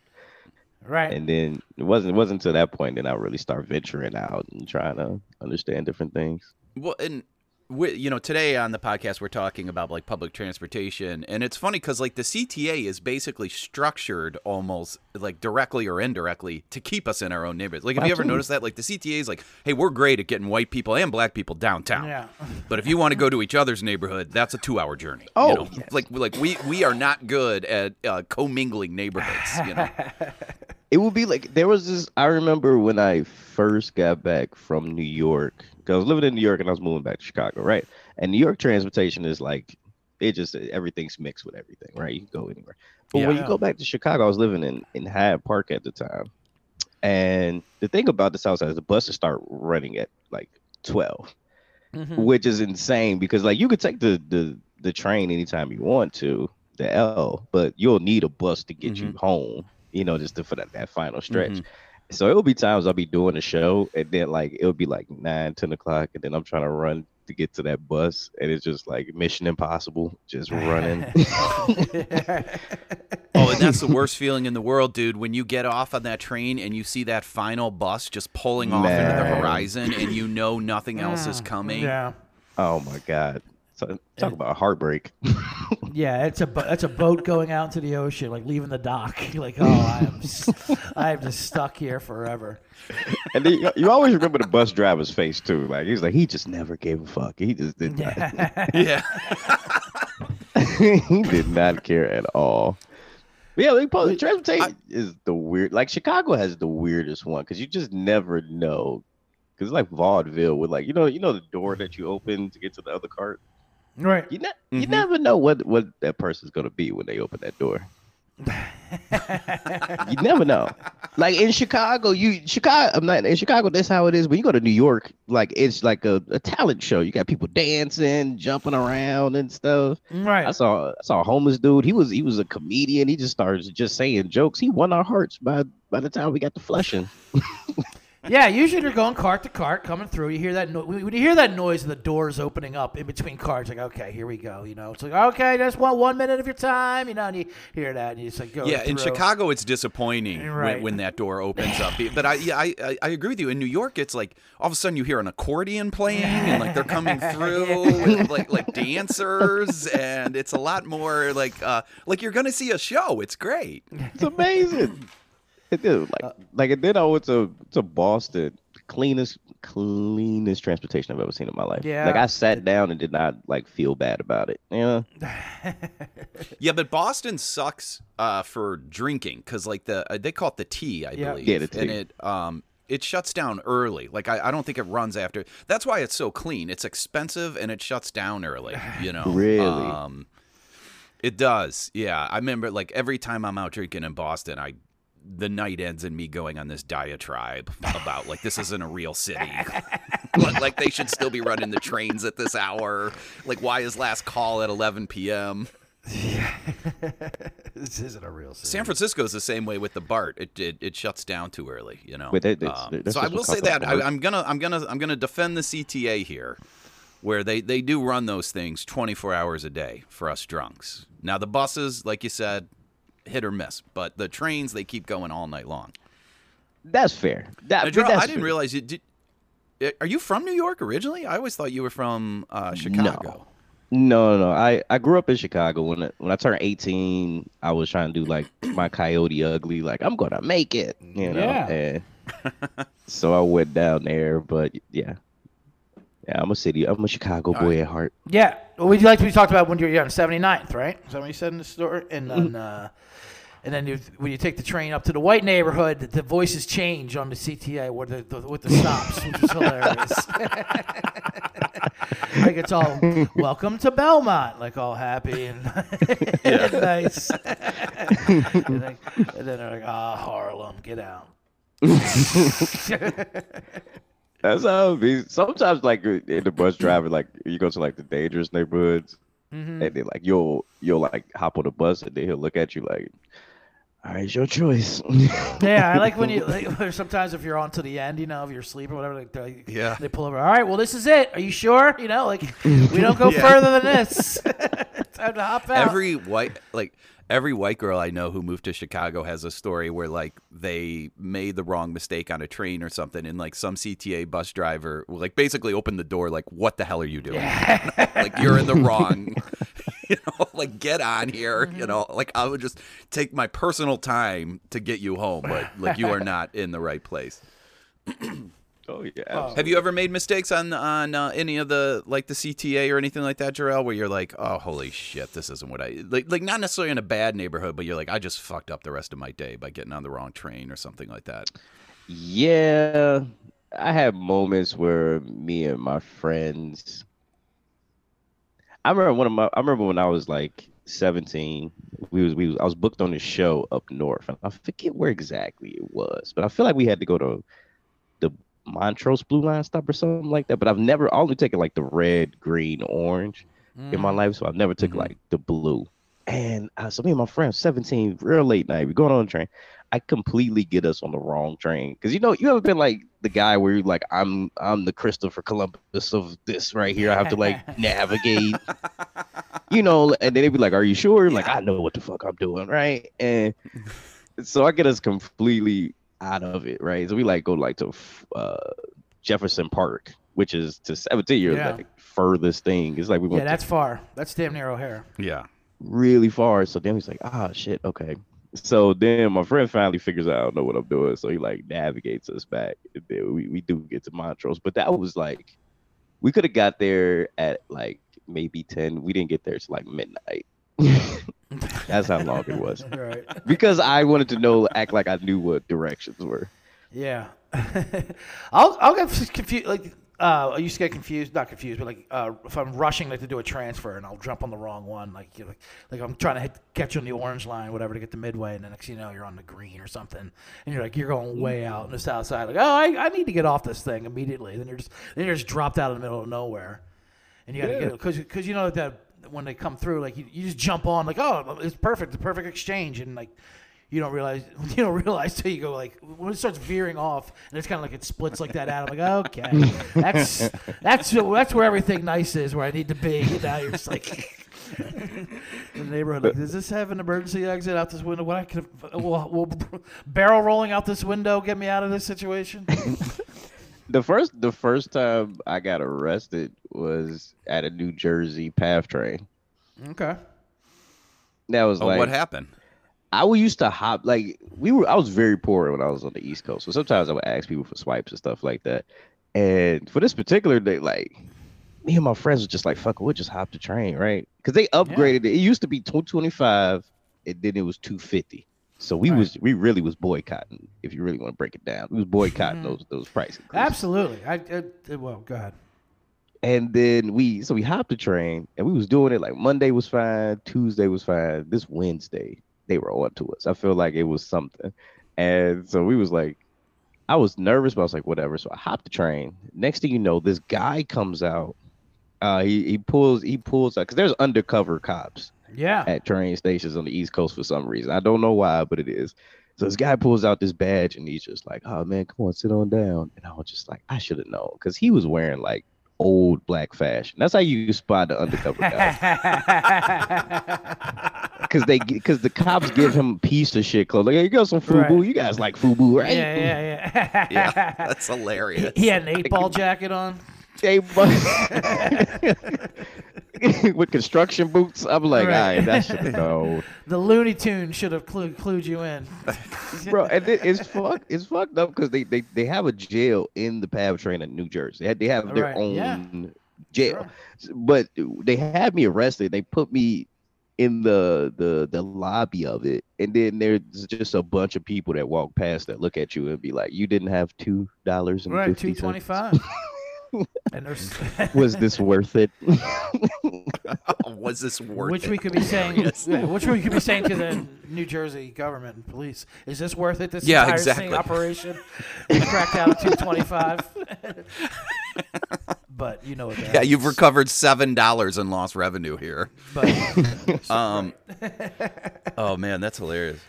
Right. And then it wasn't it wasn't until that point that I really start venturing out and trying to understand different things. Well, and we, you know, today on the podcast we're talking about like public transportation, and it's funny because like the CTA is basically structured almost like directly or indirectly to keep us in our own neighborhoods. Like, have you ever noticed that? Like the CTA is like, hey, we're great at getting white people and black people downtown. Yeah. But if you want to go to each other's neighborhood, that's a two-hour journey. Oh, you know? yes. like like we we are not good at uh, commingling neighborhoods. You know, It would be like there was this. I remember when I first got back from New York because I was living in New York and I was moving back to Chicago, right? And New York transportation is like it just everything's mixed with everything, right? You can go anywhere. But when you go back to Chicago, I was living in in Hyde Park at the time, and the thing about the South Side is the buses start running at like 12 Mhm. which is insane because like you could take the the the train anytime you want to the L, but you'll need a bus to get you home, you know, just to, for that, that final stretch. Mhm. So it'll be times I'll be doing a show and then like it'll be like nine, 10 o'clock, and then I'm trying to run to get to that bus, and it's just like Mission Impossible, just running. oh, and that's the worst feeling in the world, dude. When you get off on that train and you see that final bus just pulling off into the horizon, and you know nothing else is coming. Yeah. oh my god! So talk about a heartbreak. Yeah, it's a bo- that's a boat going out into the ocean, like leaving the dock. You're like, oh, I am, s- I am just stuck here forever. and then you, you always remember the bus driver's face too. Like he's like he just never gave a fuck. He just did not. Yeah. Yeah. he did not care at all. But yeah, like, public transportation is the weird. Like Chicago has the weirdest one because you just never know. Because it's like vaudeville with like you know you know the door that you open to get to the other cart. Right. You ne- you Mhm. never know what what that person's gonna be when they open that door. you never know. Like in Chicago, you Chicago. I'm not in Chicago. That's how it is. When you go to New York, like it's like a, a talent show. You got people dancing, jumping around and stuff. Right. I Right. saw I saw a homeless dude. He was he was a comedian. He just started just saying jokes. He won our hearts by by the time we got to Flushing. Yeah, usually they're going cart to cart, coming through. You hear that no- when you hear that noise of the doors opening up in between carts, like okay, here we go. You know, it's like okay, just want one minute of your time. You know, and you hear that, and you just like go. Yeah, in. Chicago, it's disappointing Right. when, when that door opens up. But I, yeah, I, I, I agree with you. In New York, it's like all of a sudden you hear an accordion playing, and like they're coming through, with, like like dancers, and it's a lot more like uh, like you're gonna see a show. It's great. It's amazing. it did like like and then I went to to Boston, cleanest cleanest transportation I've ever seen in my life. Yeah. Like I sat down and did not like feel bad about it. You know? Yeah, but Boston sucks uh, for drinking because like the uh, they call it the T, I Yeah. believe, Yeah, the and it um it shuts down early. Like I, I don't think it runs after. That's why it's so clean. It's expensive and it shuts down early. You know, Really? Um, it does. Yeah, I remember like every time I'm out drinking in Boston, I the night ends in me going on this diatribe about like this isn't a real city. like, like they should still be running the trains at this hour. Like why is last call at 11 p.m. this isn't a real. City. San Francisco's the same way with the BART. It it, it shuts down too early, you know. Wait, that- that's- Um, that's so I will say that I, I'm gonna I'm gonna I'm gonna defend the CTA here, where they they do run those things 24 hours a day for us drunks. Now the buses, like you said, hit or miss, but the trains they keep going all night long. That's fair. That, Now, Jarrell, that's I didn't fair. realize you did. eh, Are you from New York originally? I always thought you were from uh, Chicago. No, no, no. I, I grew up in Chicago. When I, when I turned 18, I was trying to do like my coyote ugly, like I'm gonna make it, you know. Yeah. And so I went down there, but yeah, yeah. I'm a city. I'm a Chicago boy at heart. Yeah. Well, we like we talked about when you were yeah, on 79th, right? Is that what you said in the store? And Mm-hmm. then, uh, and then you, when you take the train up to the white neighborhood, the, the voices change on the CTA with the, the with the stops, which is hilarious. like it's all welcome to Belmont, like all happy and, and nice. and, then, and then they're like, ah, Harlem, get out. That's how it be. Sometimes, like in the bus driver, like you go to like the dangerous neighborhoods, Mm-hmm. and then like you'll you'll like hop on the bus, and then he'll look at you like, "All right, it's your choice." Yeah, I like when you like, sometimes if you're on to the end, you know, if you're asleep or whatever, like they, Yeah. they pull over. All right, well, this is it. Are you sure? You know, like we don't go further than this. Time to hop out. Every white like every white girl I know who moved to Chicago has a story where like they made the wrong mistake on a train or something, and like some CTA bus driver like basically opened the door like, "What the hell are you doing? like you're in the wrong." You know, like get on here. You mm-hmm. know, like I would just take my personal time to get you home, but like you are not in the right place. oh yeah, Have you ever made mistakes on on uh, any of the like the CTA or anything like that, Jarrell, where you're like, oh holy shit, this isn't what I like like not necessarily in a bad neighborhood, but you're like, I just fucked up the rest of my day by getting on the wrong train or something like that. Yeah, I had moments where me and my friends. I remember one of my. I remember when I was like 17. We was we was, I was booked on a show up north, I forget where exactly it was, but I feel like we had to go to the Montrose Blue Line stop or something like that. But I've never I only taken like the red, green, orange in my life, so I've never took like the blue. And uh, so me and my friend, 17, real late night, we're going on the train. I completely get us on the wrong train because you know you ever been like the guy where you're like I'm I'm the Christopher Columbus of this right here. I have to like navigate, you know. And then they'd be like, "Are you sure?" Like, I know what the fuck I'm doing, right? And so I get us completely out of it, right? So we like go like to uh, Jefferson Park, which is to 17 years Yeah. like furthest thing. It's like we yeah, went to that's far. That's damn near O'Hare. Yeah. really far. So then he's like, ah, shit, okay. So then my friend finally figures out I don't know what I'm doing. So he like navigates us back. We, we do get to Montrose. But that was like, we could have got there at like maybe 10. We didn't get there till like midnight. That's how long it was. Right. Because I wanted to know, act like I knew what directions were. Yeah. I'll I'll get confused. Like uh, I used to get confused, not confused, but like uh, if I'm rushing like to do a transfer and I'll jump on the wrong one, like you know, like, like I'm trying to hit, catch on the orange line, whatever, to get to midway, and then next you know you're on the green or something, and you're like you're going way out on the south side, like oh I, I need to get off this thing immediately. Then you're just then you're just dropped out in the middle of nowhere, and you got to get because because you know that when they come through, like you, you just jump on, like oh it's perfect, the perfect exchange, and like you don't realize you don't realize till you go like when it starts veering off and it's kind of like it splits like that out. I'm like, okay, that's that's that's where everything nice is, where I need to be. Now you're just like. the neighborhood, like, does this have an emergency exit out this window? What I could, will, will barrel rolling out this window get me out of this situation? The first the first time I got arrested was at a New Jersey PATH train. okay. That was Oh, like what happened? I would used to hop like we were. I was very poor when I was on the East Coast, so sometimes I would ask people for swipes and stuff like that. And for this particular day, like me and my friends were just like, "Fuck, it, we'll just hop the train, right?" Because they upgraded it. It used to be two twenty five, and then it was two fifty. So we was we really was boycotting. If you really want to break it down, we was boycotting those those prices. Absolutely. I, I well, go ahead. And then we so we hopped the train and we was doing it like Monday was fine, Tuesday was fine. This Wednesday they were on to us. I feel like it was something. And so we was like I was nervous, but I was like, whatever. So I hopped the train. Next thing you know, this guy comes out. Uh he, he pulls he pulls out because there's undercover cops Yeah. at train stations on the East Coast for some reason. I don't know why, but it is. So this guy pulls out this badge and he's just like, "Oh man, come on, sit on down." And I was just like, "I should have known," because he was wearing like old black fashion. That's how you spot the undercover guy. Because they, because the cops give him a piece of shit clothes. Like, hey, you got some FUBU. Right. You guys like FUBU, right? yeah, yeah, yeah. Yeah, that's hilarious. He had an eight ball jacket on. Hey, but- with construction boots. I'm like, right. all right, that should go. the Looney Tune should have clued, clued you in, bro. And it, it's fucked. It's fucked up because they, they they have a jail in the PATH train in New Jersey. They have, they have their right. own yeah. jail, sure. but they had me arrested. They put me in the the the lobby of it and then there's just a bunch of people that walk past that look at you and be like you didn't have two dollars and right, 225 and there's Was this worth it?" Was this worth which it? we could be saying, yeah, which we could be saying to the New Jersey government and police. Is this worth it? This Yeah, entire exactly. sting operation, We cracked down at two twenty five. but you know what that Yeah, you've recovered seven dollars in lost revenue here. But Um, oh man, that's hilarious,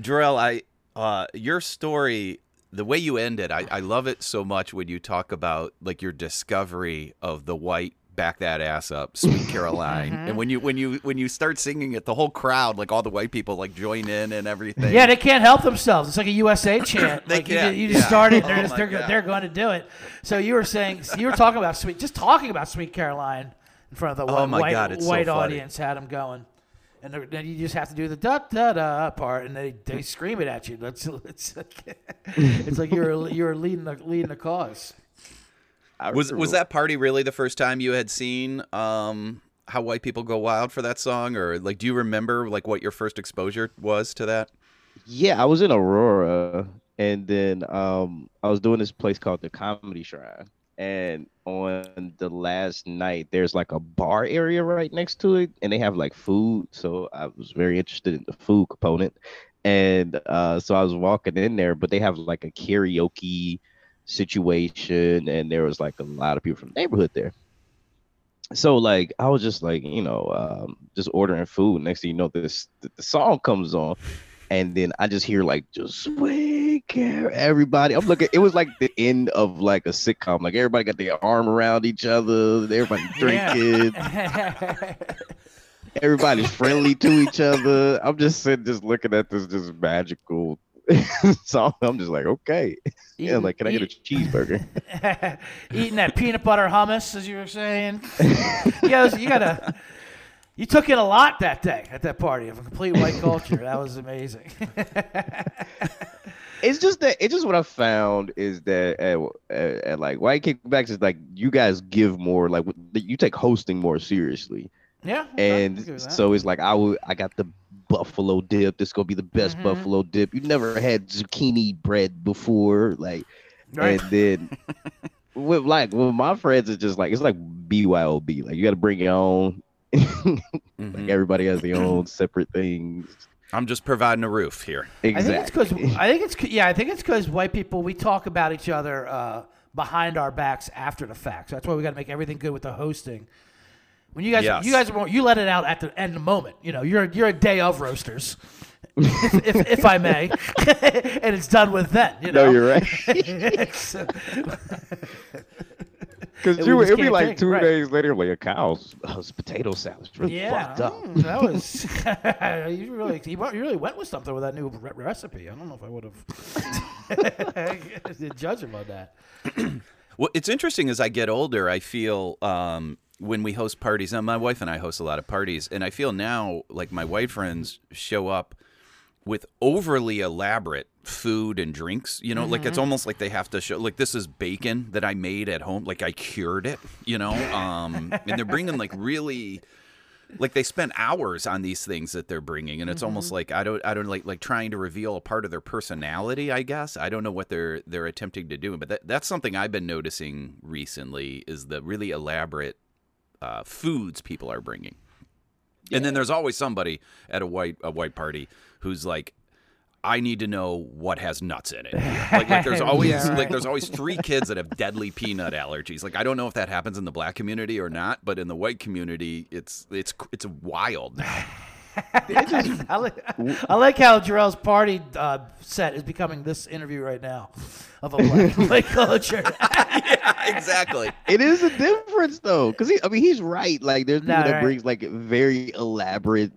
Jarrell. I uh, your story, the way you end it, I, I love it so much when you talk about like your discovery of the white back that ass up, sweet Caroline, Mm-hmm. and when you when you when you start singing it, the whole crowd, like all the white people, like join in and everything. Yeah, they can't help themselves. It's like a USA chant. They like you, can't, ju- you just yeah. started, they're, Oh just, they're, God. they're going to do it. So you were saying, you were talking about sweet, just talking about Sweet Caroline in front of the Oh white, my white, God, it's so white audience had them going. And they're- then you just have to do the da da da part, and they, they scream it at you. That's it's like, it's like you're you're leading the leading the cause. Was was that party really the first time you had seen um how white people go wild for that song, or like do you remember like what your first exposure was to that? Yeah, I was in Aurora, and then um, I was doing this place called the Comedy Shrine. And on the last night, there's like a bar area right next to it, and they have like food. So I was very interested in the food component, and uh, so I was walking in there, but they have like a karaoke situation, and there was like a lot of people from the neighborhood there. So like I was just like you know um, just ordering food. Next thing you know, this the, song comes on, and then I just hear like just care everybody. I'm looking. It was like the end of like a sitcom. Like everybody got their arm around each other. Everybody drinking. Everybody's friendly to each other. I'm just sitting, just looking at this just magical song. I'm just like, okay, yeah. Like, can I get a cheeseburger? Eating that peanut butter hummus, as you were saying. you, guys, you gotta. You took in a lot that day at that party of a complete white culture. That was amazing. It's just that it's just what I found is that at, at, at like white kickbacks is like you guys give more like you take hosting more seriously. yeah. and agree with that. so it's like I would I got the buffalo dip. This gonna be the best Mhm. buffalo dip. You never had zucchini bread before, like, Right. and then with like with my friends, it's just like it's like BYOB. Like you got to bring your own. Mhm. like everybody has their own separate things. I'm just providing a roof here. Exactly. I think it's because I think it's yeah I think it's because white people we talk about each other uh, behind our backs after the fact. So that's why we got to make everything good with the hosting. When you guys Yes. you guys won't you let it out at the end of the moment. You know you're you're a day of roasters, if, if, if I may, and it's done with then. You know, No, you're right. So- Because you, it'd be like think, two right. days later, like a cow's uh, potato salad really yeah, fucked up. mm, that was you really you really went with something with that new re- recipe. I don't know if I would have judge him on that. Well, it's interesting as I get older, I feel um, when we host parties, and my wife and I host a lot of parties, and I feel now like my white friends show up with overly elaborate food and drinks. You know, like it's almost like they have to show, like, this is bacon that I made at home, like I cured it, you know? Um, and they're bringing like really. Like they spend hours on these things that they're bringing, and it's almost like I don't, I don't like like trying to reveal a part of their personality. I guess I don't know what they're they're attempting to do, but that, that's something I've been noticing recently is the really elaborate uh, foods people are bringing. And then there's always somebody at a white a white party who's like, I need to know what has nuts in it. Like, like there's always Yeah, right. like there's always three kids that have deadly peanut allergies. Like I don't know if that happens in the black community or not, but in the white community, it's it's it's wild now. I like, I like how Jarrell's party uh, set is becoming this interview right now of a black, black culture. yeah, exactly. It is a difference though, because I mean he's right. Like there's people Nah, that right. brings like very elaborate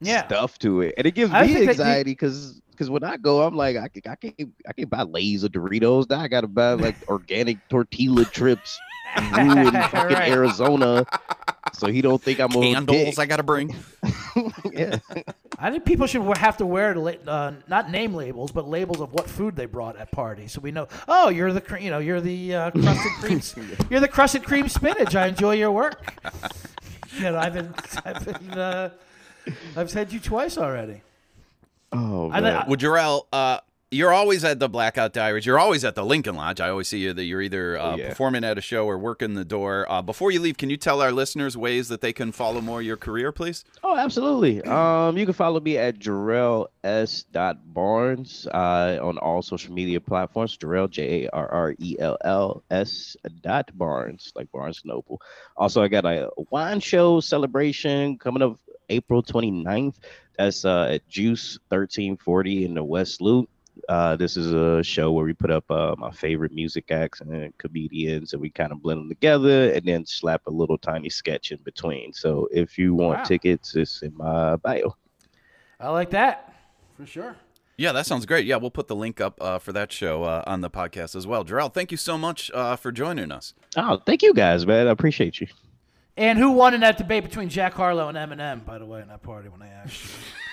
Yeah. stuff to it, and it gives I me think that the- anxiety because because when I go, I'm like I can I can't I can't buy Lay's or Doritos. Now I gotta buy like organic tortilla trips grew in fucking Right. Arizona, so he don't think I'm a Candles dick. I got to bring. yeah. I think people should have to wear la- uh, not name labels, but labels of what food they brought at parties, so we know. Oh, you're the cre- you know you're the uh, crusted cream. You're the crusted cream spinach. I enjoy your work. you know, I've been I've been uh, I've said you twice already. Oh I man. know- Well, Jarrell, uh, you're always at the Blackout Diaries. You're always at the Lincoln Lodge. I always see you that you're either uh, Oh, yeah. performing at a show or working the door. Uh, before you leave, can you tell our listeners ways that they can follow more of your career, please? Oh, absolutely. Um, you can follow me at Jarrell S. Barnes uh, on all social media platforms. Jarrell J A R R E L L S. Dot Barnes, like Barnes Noble. Also, I got a wine show celebration coming up April 29th. That's uh, at Juice 1340 in the West Loop. Uh, this is a show where we put up uh, my favorite music acts and comedians, and we kind of blend them together, and then slap a little tiny sketch in between. So if you want Wow. tickets, it's in my bio. I like that for sure. Yeah, that sounds great. Yeah, we'll put the link up uh, for that show uh, on the podcast as well. Jarrell, thank you so much uh, for joining us. Oh, thank you guys, man. I appreciate you. And who won in that debate between Jack Harlow and Eminem? By the way, in that party when they asked.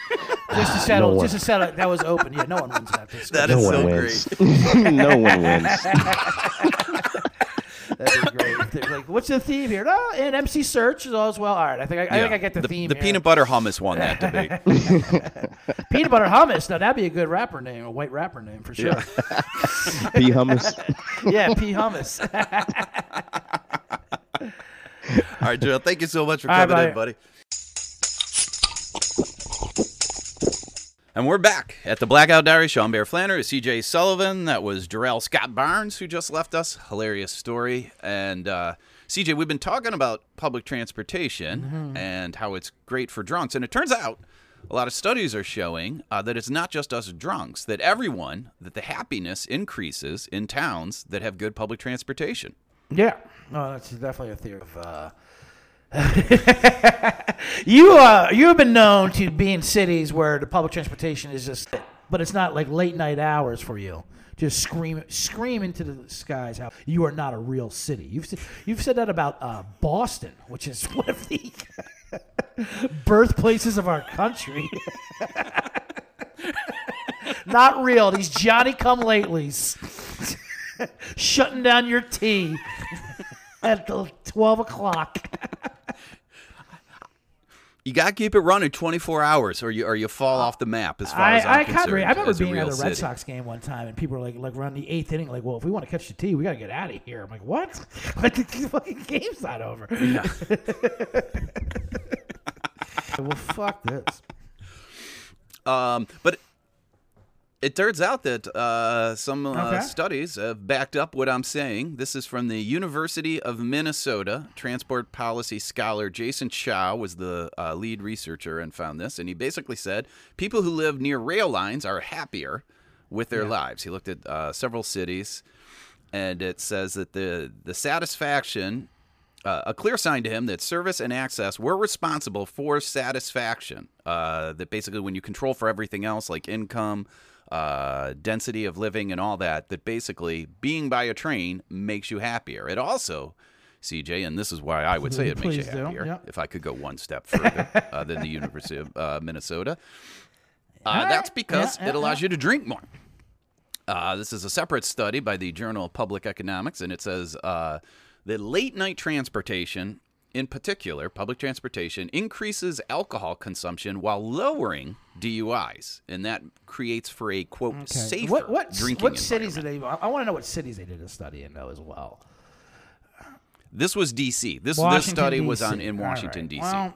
you? just to settle, one. just to settle. That was open. Yeah, no one wins that. This That No is one so wins. great. no one wins. That'd be great. They're like, what's the theme here? No, and MC Serch is all as well. All right, I think I, I think I get the, theme. The here. peanut butter hummus won that debate. peanut butter hummus. Now that'd be a good rapper name, a white rapper name for sure. P hummus. Yeah, P hummus. All right, Jarrell, thank you so much for All right, coming in, buddy. And we're back at the Blackout Diary. Sean Bear Flanner, CJ Sullivan. That was Jarrell Scott Barnes who just left us. Hilarious story. And uh, CJ, we've been talking about public transportation Mm-hmm. and how it's great for drunks. And it turns out a lot of studies are showing uh, that it's not just us drunks, that everyone, that the happiness increases in towns that have good public transportation. Yeah, no, that's definitely a theory of. Uh, you uh, you have been known to be in cities where the public transportation is just, but it's not like late night hours for you. Just scream, scream into the skies how you are not a real city. You've said, you've said that about uh, Boston, which is one of the birthplaces of our country. not real. These Johnny Come Latelys shutting down your T at the twelve o'clock. You got to keep it running 24 hours, or you or you fall off the map. As far I, as I'm I can't concerned, re- I remember as a being at real a Red city. Sox game one time, and people were like, like around the eighth inning, like, well, if we want to catch the T, we got to get out of here. I'm like, what? Like the fucking game's not over. well, fuck this. Um, but It turns out that uh, some uh, Okay. studies have backed up what I'm saying. This is from the University of Minnesota. Transport policy scholar Jason Cao was the uh, lead researcher and found this. And he basically said people who live near rail lines are happier with their lives. He looked at uh, several cities, and it says that the the satisfaction uh, a clear sign to him that service and access were responsible for satisfaction. Uh, that basically, when you control for everything else, like income, uh, density of living, and all that, that basically being by a train makes you happier. It also, CJ, and this is why I would say it makes you do, happier. yep. If I could go one step further uh, than the University of uh, Minnesota, uh, that's because it allows you to drink more. Uh, this is a separate study by the Journal of Public Economics, and it says uh, that late night transportation, in particular, public transportation, increases alcohol consumption while lowering DUIs, and that creates for a quote Okay. safer what what drinking what cities did they? I, want to know what cities they did a study in though as well. This was D.C. This this study was on in Washington right. D.C. Well,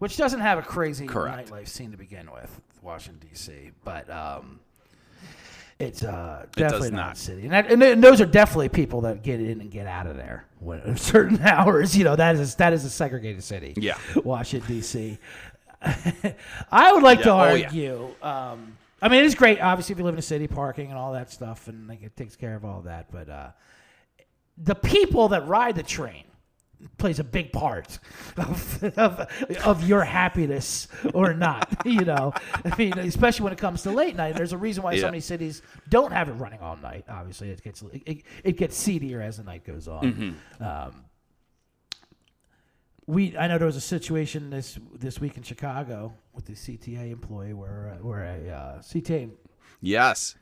which doesn't have a crazy Correct. nightlife scene to begin with, Washington D.C. But um, it's uh, definitely not not. a city, and, that, and th- those are definitely people that get in and get out of there when at certain hours. You know that is that is a segregated city. Yeah. Washington D.C. I would like to Yeah. Oh, yeah. argue. Um, I mean, it's great. Obviously, if you live in a city, parking and all that stuff, and like it takes care of all that. But uh, the people that ride the train plays a big part of, of, of your happiness or not. You know, I mean, especially when it comes to late night. There's a reason why so many cities don't have it running all night. Obviously, it gets it, it gets seedier as the night goes on. Um, we I know there was a situation this this week in Chicago with the CTA employee where uh, where a uh, CTA Yes.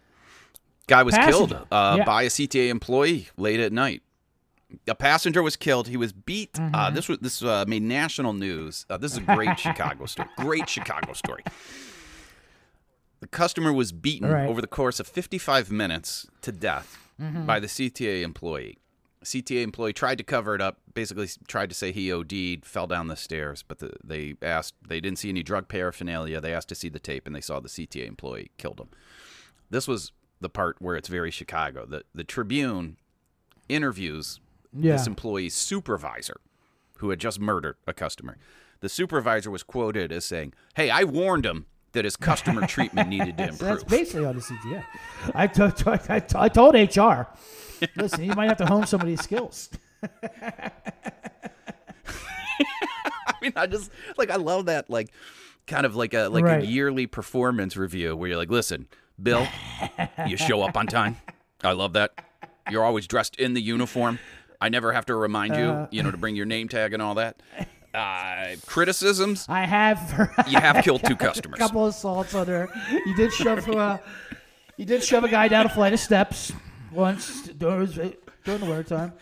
Guy was Passenger. killed uh, Yeah. by a CTA employee late at night. A passenger was killed. He was beat. Mm-hmm. Uh, this was this uh, made national news. Uh, this is a great Chicago story. Great Chicago story. The customer was beaten right. over the course of 55 minutes to death Mm-hmm. by the CTA employee. CTA employee tried to cover it up. Basically, tried to say he OD'd, fell down the stairs. But the, they asked. They didn't see any drug paraphernalia. They asked to see the tape, and they saw the CTA employee killed him. This was the part where it's very Chicago. The the Tribune interviews yeah this employee's supervisor who had just murdered a customer. The supervisor was quoted as saying, "Hey, I warned him that his customer treatment needed to So that's improve." basically on the CTA. I, to- to- I, to- I told HR, listen, you might have to hone some of these skills. I mean, I just like I love that like kind of like a like Right. a yearly performance review where you're like, "Listen, Bill, you show up on time. I love that. You're always dressed in the uniform. I never have to remind you, Uh. you know, to bring your name tag and all that." Uh, criticisms, I have you have killed two customers. a couple assaults on there. You did shove uh, you did shove a guy down a flight of steps once during, during the winter time.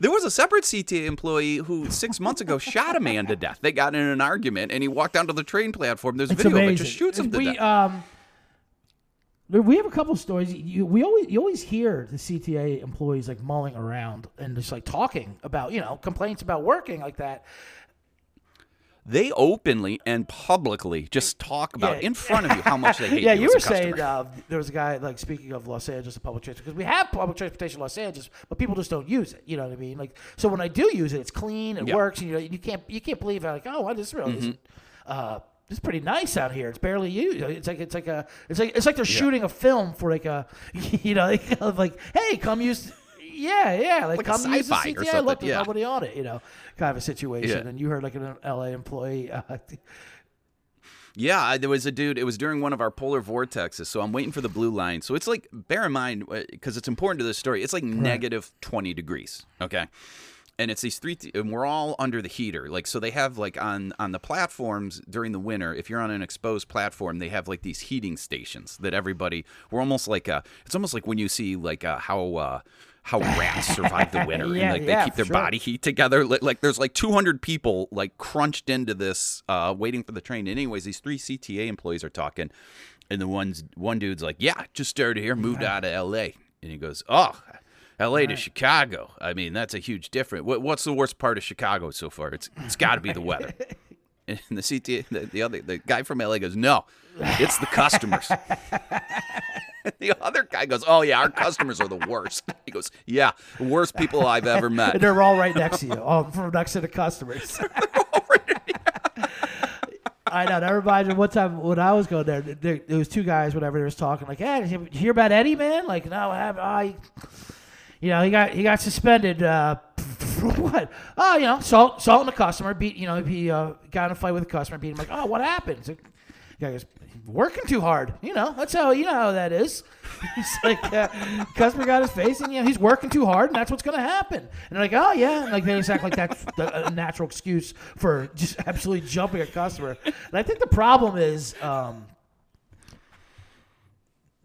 There was a separate CTA employee who six months ago shot a man to death. They got in an argument and he walked onto the train platform. There's a It's video amazing. of it just shoots him to we, death. Um, we have a couple stories. You, we always you always hear the CTA employees like mulling around and just like talking about you know complaints about working like that. they openly and publicly just talk about Yeah. in front of you how much they hate yeah, you, you were saying uh, there was a guy like speaking of Los Angeles public transportation because we have public transportation in Los Angeles, but people just don't use it. You know what I mean? Like, so when I do use it, it's clean, it Yeah. Mm-hmm. works, and you know, you can't you can't believe how, like, oh, well, this really isn't. Uh, it's pretty nice out here. It's barely used. It's like it's like a it's like it's like they're shooting a film for like a you know like, like hey come use yeah yeah like, Like come use the sci-fi or CTA something, look yeah. nobody on it you know kind of a situation Yeah. and you heard like an LA employee uh, Yeah, I- there was a dude. It was during one of our polar vortexes, so I'm waiting for the blue line. So it's like, bear in mind, because it's important to this story. It's like negative 20 degrees. Okay, and it's these three, and we're all under the heater. Like, so they have like on on the platforms during the winter. If you're on an exposed platform, they have like these heating stations that everybody. We're almost like a. It's almost like when you see like uh how. Uh, how rats survive the winter Yeah, and like yeah, they keep their sure. body heat together. Like, like there's like 200 people like crunched into this, uh, waiting for the train. Anyways, these three CTA employees are talking, and the one's one dude's like, "Yeah, just started here, moved out of L.A." And he goes, "Oh, L.A. to Chicago. I mean, that's a huge difference. What, what's the worst part of Chicago so far? It's it's got to be the weather." And the CTA, the, the other, the guy from LA goes, "No, it's the customers." the other guy goes, "Oh yeah, our customers are the worst." He goes, "Yeah, the worst people I've ever met." And they're all right next to you, all from next to the customers. I know. That reminds me one time when I was going there, there, there was two guys, whatever, they was talking like, "Hey, did you hear about Eddie, man?" Like, no, what happened? Oh, he, you know, he got he got suspended uh, for what? Oh, you know, salt assaulting a customer. Beat, you know, he uh, got in a fight with a customer. Beat him. Like, oh, what happened? So, guy working too hard. You know, that's how you know how that is. He's like, uh, customer got his face, and you know, he's working too hard, and that's what's to happen. And they're like, oh yeah, and like they just act like that's the, a natural excuse for just absolutely jumping a customer. And I think the problem is. Um,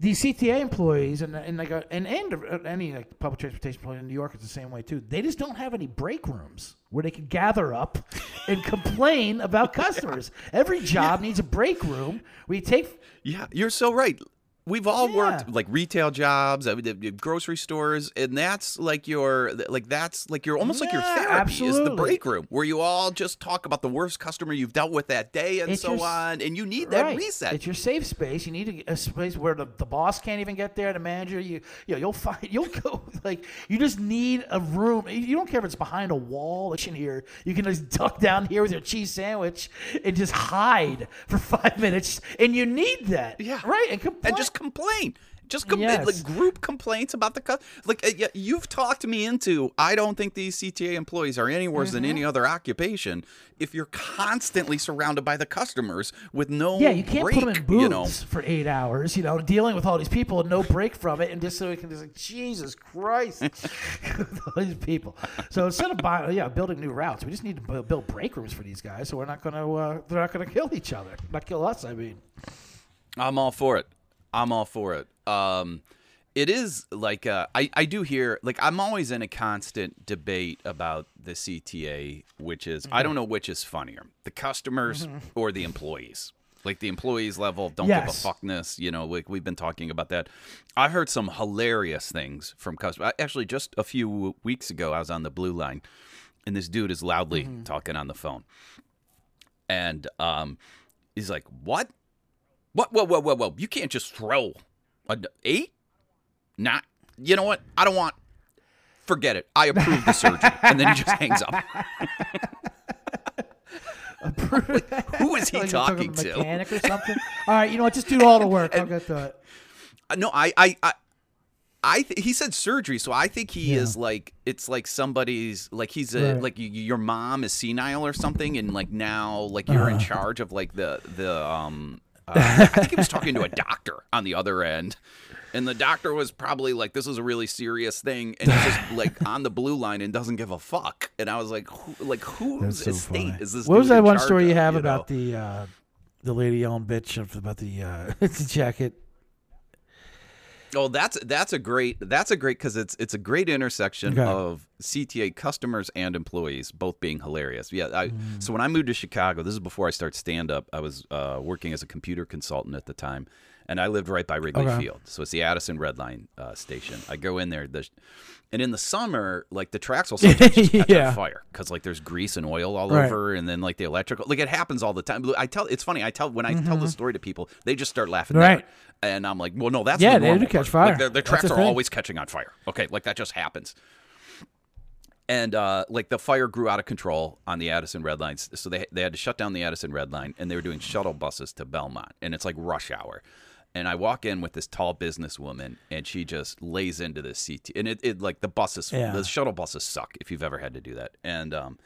these CTA employees and and like a, and and any like public transportation employee in New York is the same way too. They just don't have any break rooms where they can gather up and complain about customers. Every job needs a break room We take. Yeah, you're so right. We've all Yeah. worked like retail jobs, uh, grocery stores, and that's like your like that's like your almost like your Yeah, therapy is the break room where you all just talk about the worst customer you've dealt with that day and It's so your on, and you need that Right. reset. It's your safe space. You need a, a space where the, the boss can't even get there. The manager, you, you know, you'll find, you'll go like you just need a room. You- don't care if it's behind a wall. Like in here, you can just duck down here with your cheese sandwich and just hide for five minutes. And you need that, Yeah. right? And complain. and just complain. Just com- Yes. like group complaints about the cu- like uh, you've talked me into. I don't think these CTA employees are any worse than Mm-hmm. any other occupation. If you're constantly surrounded by the customers with no Yeah, you can't break, put them in booths you know. for eight hours, you know, dealing with all these people and no break from it, and just so we can just like, Jesus Christ, all these people. So instead of buying, yeah, building new routes, we just need to build break rooms for these guys, so we're not gonna, uh, they're not gonna kill each other, not kill us. I mean, I'm all for it. I'm all for it. Um, it is like uh, I I do hear like I'm always in a constant debate about the CTA, which is I don't know which is funnier, the customers or the employees. Like the employees level don't Yes. give a fuckness, you know. Like we've been talking about that. I heard some hilarious things from customers. Actually, just a few weeks ago, I was on the blue line, and this dude is loudly talking on the phone, and um, he's like, "What? What? Whoa, whoa, whoa, whoa! You can't just throw a d- eight? Not. You know what? I don't want. Forget it. I approve the surgery, and then he just hangs up. Who is he like you're talking to a mechanic or something. all right, you know what? Just do all the work. I'll get to it. No, I, I, I, I th- he said surgery, so I think he is like it's like somebody's like he's a Right. like y- your mom is senile or something, and like now like you're Uh-huh. in charge of like the the um. Uh, I think he was talking to a doctor on the other end, and the doctor was probably like, "This is a really serious thing," and he's just like on the blue line and doesn't give a fuck. And I was like, who, "Like whose estate is this?" What was that one story you of, have know? about the uh, the lady yelling bitch about the uh, the jacket? Oh, that's that's a great that's a great because it's it's a great intersection Okay. of CTA customers and employees both being hilarious. Yeah, I, Mm. so when I moved to Chicago, this is before I started stand up. I was uh, working as a computer consultant at the time, and I lived right by Wrigley Okay. Field, so it's the Addison Red Line uh, station. I go in there, the, and in the summer, like the tracks will sometimes just catch Yeah. on fire because like there's grease and oil all Right. over, and then like the electrical, like it happens all the time. I tell it's funny. I tell when I tell the story to people, they just start laughing. Mm-hmm. Right. And I'm like, well, no, that's Yeah, the they do catch part. Fire. That's tracks the are thing. always catching on fire. Okay, like that just happens. And uh, like the fire grew out of control on the Addison Red Lines, so they they had to shut down the Addison Red Line, and they were doing shuttle buses to Belmont, and it's like rush hour. And I walk in with this tall businesswoman, and she just lays into this CT, and it, it like the buses, Yeah. the shuttle buses suck if you've ever had to do that. And um,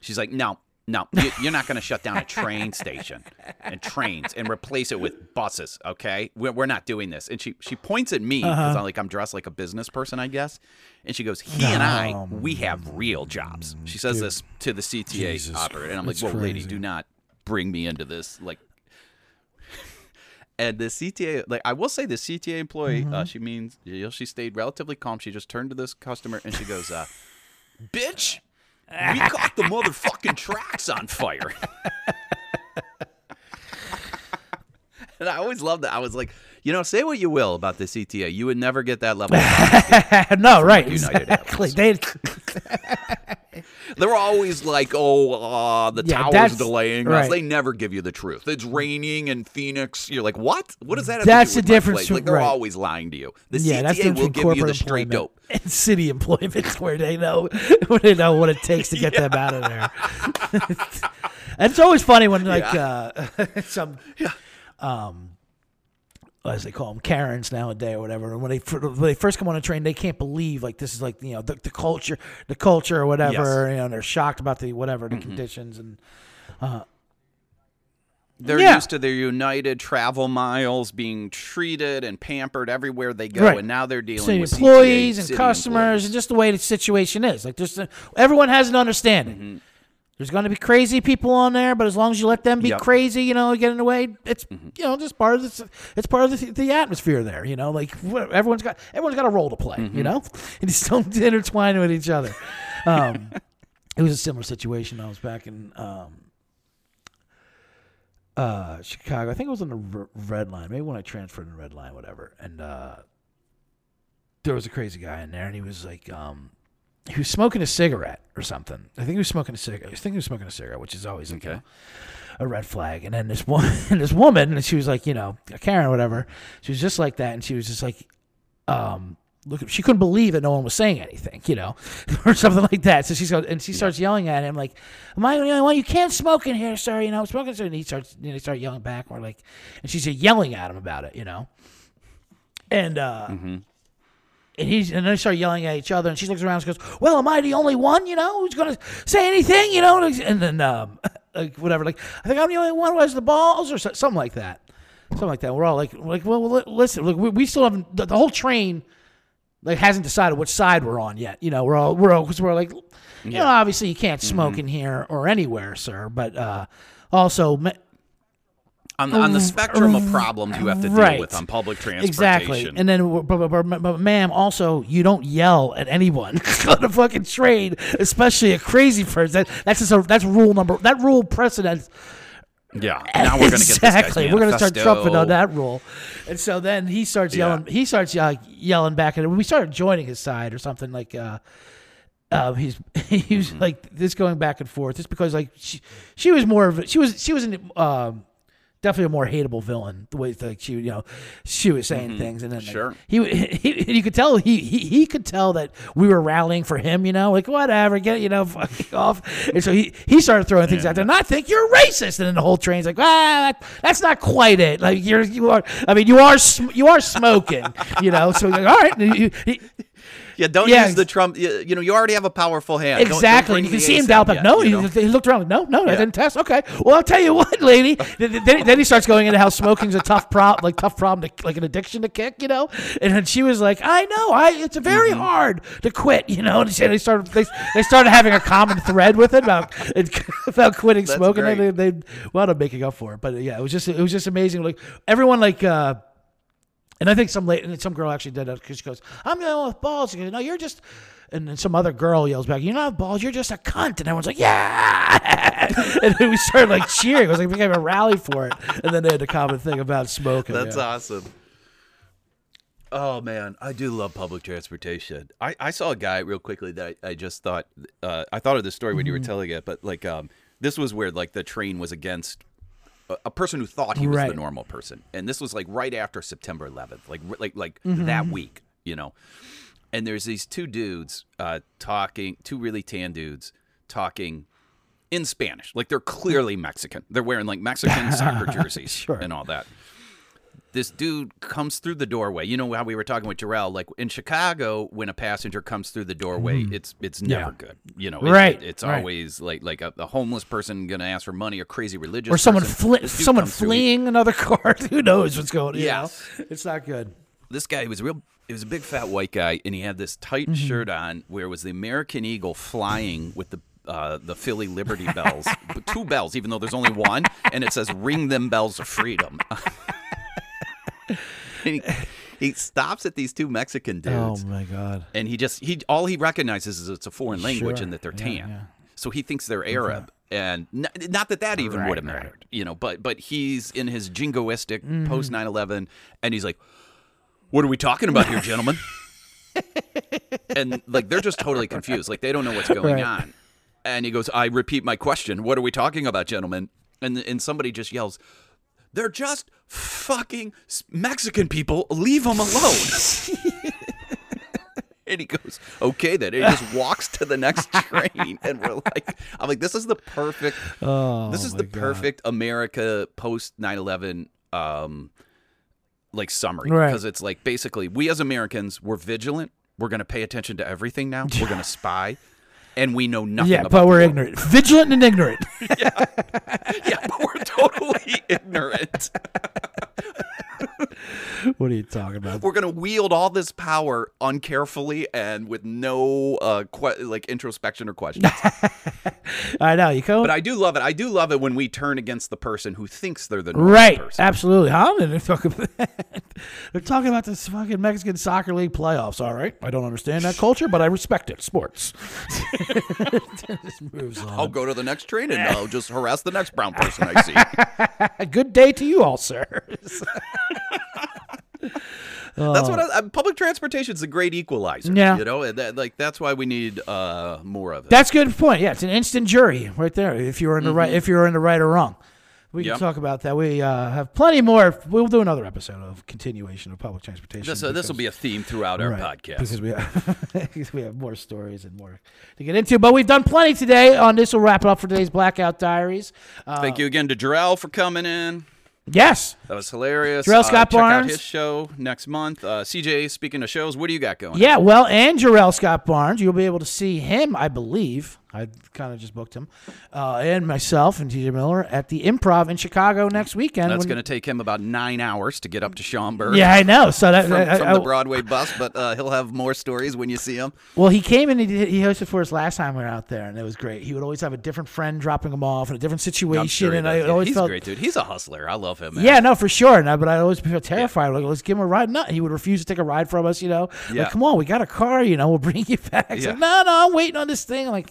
she's like, no, no, you, you're not going to shut down a train station and trains and replace it with buses, okay? We're, we're not doing this. And she she points at me because Uh-huh. I'm like I'm dressed like a business person, I guess. And she goes, he and I, we have real jobs. She says this to the CTA operator, and I'm like, that's whoa, lady, do not bring me into this, like. And the CTA, like I will say, the CTA employee, uh, Mm-hmm. she means you know, she stayed relatively calm. She just turned to this customer and she goes, uh, "Bitch, we caught the motherfucking tracks on fire." and I always loved that. I was like, you know, say what you will about the CTA, you would never get that level. Of no, right? United Exactly. They, They're always like, "Oh, uh, the Yeah, tower's delaying us." right. They never give you the truth. It's raining in Phoenix. You're like, "What? What does that?" Have That's to do the difference flight?" from- Like they're right. always lying to you. The yeah, that's the will give you the straight dope. and city employment, where they know where they know what it takes to get them out of there. and it's always funny when like uh, some um as they call them Karens nowadays or whatever. And when they when they first come on a train, they can't believe like this is like you know the, the culture, the culture or whatever. Yes. Mm-hmm. You know, they're shocked about the whatever the conditions and They're Yeah. used to their United travel miles being treated and pampered everywhere they go, Right. and now they're dealing city with employees CTA, and customers employees. and just the way the situation is. Like there's everyone has an understanding. Mm-hmm. There's going to be crazy people on there, but as long as you let them be Yep. Mm-hmm. crazy, you know, get in the way, it's you know just part of the it's part of the, the atmosphere there. You know, like everyone's got everyone's got a role to play. Mm-hmm. You know, and just don't intertwine with each other. Um, it was a similar situation. I was back in um, uh, Chicago. I think it was on the r- red line. Maybe when I transferred in the red line, whatever. And uh, there was a crazy guy in there, and he was like, um, he was smoking a cigarette or something. I think he was smoking a cigarette. I think he was smoking a cigarette, which is always like, you Okay. know, a red flag. And then this woman, this woman, and she was like, you know, Karen or whatever. She was just like that, and she was just like, um, look, she couldn't believe that no one was saying anything, you know, or something like that. So she's and she starts yelling at him like, "Am I the only one? You can't smoke in here, sir. You know, smoking." And he starts, you know, start yelling back, or like, and she's yelling at him about it, you know, and uh. And he's and they start yelling at each other, and she looks around and goes, "Well, am I the only one, you know, who's gonna say anything, you know?" And then, um, like whatever, like I think I'm the only one who has the balls, or something like that, something like that. We're all like, like, well, listen, look, we, we still haven't the, the whole train like hasn't decided which side we're on yet. You know, we're all we're all because we're like, you know, obviously you can't smoke in here or anywhere, sir. But uh, also, on, on the spectrum of problems you have to deal Right. with on public transportation. exactly. And then, but, but, but, but, ma'am, also you don't yell at anyone on a fucking train, especially a crazy person. That, that's just a, that's rule number. That rule precedent. yeah, now we're gonna get exactly. We're gonna start trumping on that rule, and so then he starts Yeah. yelling. He starts yelling, yelling back at him. We started joining his side or something like. uh uh, he's he was Mm-hmm. like this going back and forth just because like she she was more of a, she was she was an, um definitely a more hateable villain the way like she you know she was saying things. And then like, Mm-hmm. Sure. he, he you could tell he, he he could tell that we were rallying for him you know like whatever get you know fucking off. And so he he started throwing things out there. And I think you're racist. And then the whole train's like ah that, that's not quite it. Like you're you are I mean you are sm- you are smoking you know so like all right. You, you, Yeah, don't Yeah, use the Trump. You, know, you already have a powerful hand. Don't- don't Exactly. bring you can see him dial back. No, you he, know? he looked around. No, no, I didn't test. Okay. Well, I'll tell you what, lady. then, then, he starts going into how smoking's a tough problem, like tough problem, to, like an addiction to kick, you know. And then she was like, "I know. I it's very Mm-hmm. hard to quit, you know." And she- they started they, they started having a common thread with it about about quitting That's smoking. great. And they they wound up making up for it. But yeah, it was just it was just amazing. Like everyone like. uh and I think some late, and some girl actually did that because she goes, "I'm the one with balls." She goes, "No, you're just." And then some other girl yells back, "You're not with balls. You're just a cunt." And everyone's like, "Yeah!" and then we started like cheering. It was like we became a rally for it. And then they had the common thing about smoking. That's yeah. awesome. Oh man, I do love public transportation. I, I saw a guy real quickly that I, I just thought uh, I thought of this story when you were Mm-hmm. telling it, but like um, this was where like the train was against a, person who thought he was the normal person, and this was like right after September 11th, like like like Mm-hmm. that week, you know. And there's these two dudes uh, talking, two really tan dudes talking in Spanish, like they're clearly Mexican. They're wearing like Mexican soccer jerseys Sure. and all that this dude comes through the doorway. You know how we were talking with Jarrell, like in Chicago, when a passenger comes through the doorway, it's it's never. Yeah. good. You know, it- Right, it- it's right. always like like a, a homeless person gonna ask for money, or crazy religious, Or someone person. fle- This dude someone comes through, he- fleeing another car. Who knows what's going on? Know? It's not good. this guy was real. He was a big fat white guy, and he had this tight Mm-hmm. shirt on where it was the American eagle flying with the. Uh, the Philly Liberty bells, two bells, even though there's only one, and it says "Ring them bells of freedom." And he, he stops at these two Mexican dudes, Oh my god. and he just he all he recognizes is it's a foreign language Sure. and that they're tan. yeah. So he thinks they're Arab, and n- not that that even Right, would have right. mattered, you know. But but he's in his jingoistic Mm-hmm. post 9/11, and he's like, "What are we talking about here, gentlemen?" and like they're just totally confused, like they don't know what's going Right. on. And he goes, I repeat my question. What are we talking about, gentlemen? And and somebody just yells, They're just fucking Mexican people. Leave them alone. and he goes, Okay, then. And he just walks to the next train. And we're like, I'm like, this is the perfect Oh, this is the God. perfect America post 9/11 um like summary Right. because it's like basically we as Americans we're vigilant, we're going to pay attention to everything now. We're going to spy and we know nothing Yeah, but we're ignorant, vigilant and ignorant. yeah. Yeah, but we're totally ignorant. what are you talking about? We're going to wield all this power uncarefully and with no uh que- like introspection or questions. I know you go. but I do love it. I do love it when we turn against the person who thinks they're the Right, person. absolutely. Huh? They're talking, they're talking about this fucking Mexican soccer league playoffs. All right, I don't understand that culture, but I respect it. Sports. Just moves on. I'll go to the next train and I'll just harass the next brown person I see. Good day to you all, sir. That's what I, uh, public transportation is a great equalizer. Yeah. you know, and that, like that's why we need uh, more of it. That's a good point. Yeah, it's an instant jury right there. If you're in the right, if you're in the right or wrong, we can Mm-hmm. Talk about that. We uh, have plenty more. We'll do another episode of continuation of public transportation. this uh, this will be a theme throughout our Right, podcast. because we have, because we have more stories and more to get into. But we've done plenty today. On this, we'll wrap it up for today's Blackout Diaries. Uh, Thank you again to Jarrell for coming in. Yes, That was hilarious. Jarrell Uh, Scott check out his show next month. Uh, CJ, speaking of shows, what do you got going? yeah. Well, and Jarrell Scott Barnes, you'll be able to see him, I believe. I kind of just booked him, uh, and myself and TJ Miller at the Improv in Chicago next weekend. That's going to take him about nine hours to get up to Schaumburg. Yeah, I know. So that From, I- from I- the Broadway bus, but uh, he'll have more stories when you see him. Well, he came and he, did, he hosted for us last time we were out there, and it was great. He would always have a different friend dropping him off in a different situation, sure and. I Yeah, always he's felt great dude. He's a hustler. I love him. Man. Yeah, no, for sure. But I always feel terrified. Like, let's give him a ride. No, he would refuse to take a ride from us. You know, Yeah. like, come on, we got a car. You know, we'll bring you back. Yeah. like, no, no, I'm waiting on this thing. Like,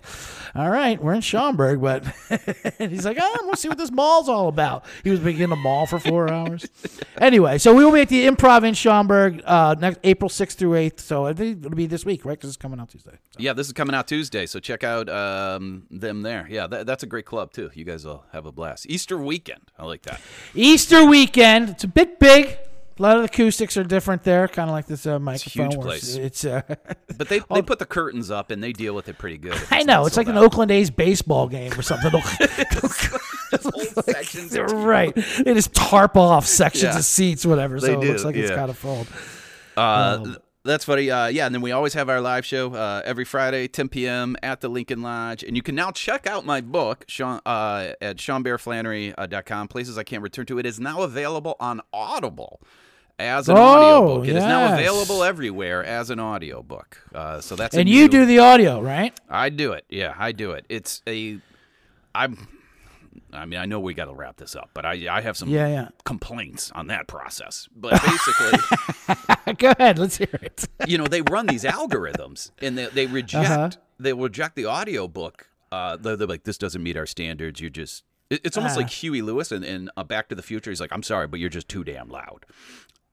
all right, we're in Schaumburg, but he's like, oh, to see what this mall's all about. He was being in the mall for four hours. Anyway, so we will be at the Improv in Schaumburg uh, next April sixth through eighth. So I think it'll be this week, right? Because it's coming out Tuesday. So. Yeah, this is coming out Tuesday, so check out um, them there. Yeah, that, that's a great club too. You guys will have a blast. Easter weekend, I like that. Easter weekend. It's a bit big. A lot of the acoustics are different there, kind of like this uh, microphone. huge place. It's, uh, But they, they put the curtains up and they deal with it pretty good. I know. It's like sold an. Oakland A's baseball game or something. Sections of right. They just tarp off sections Yeah. of seats, whatever. They so it looks like it's yeah. kind of full. Uh, Um, that's funny. Uh, yeah, and then we always have our live show uh, every Friday, 10 p.m. at the Lincoln Lodge. And you can now check out my book Sean, uh, at SeanBearFlannery.com. Places I can't return to. It is now available on Audible as an Oh, audiobook. It is now available everywhere as an audiobook. Uh, so that's And you do the audio, right? I do it. Yeah, I do it. It's a. I'm. I mean, I know we got to wrap this up, but I I have some Yeah, yeah. complaints on that process. But basically. Go ahead. Let's hear it. you know they run these algorithms and they, they reject Uh-huh. they reject the audiobook uh they're, they're like this doesn't meet our standards you're just it's almost Ah. like huey lewis in, in uh, back to the future he's like i'm sorry but you're just too damn loud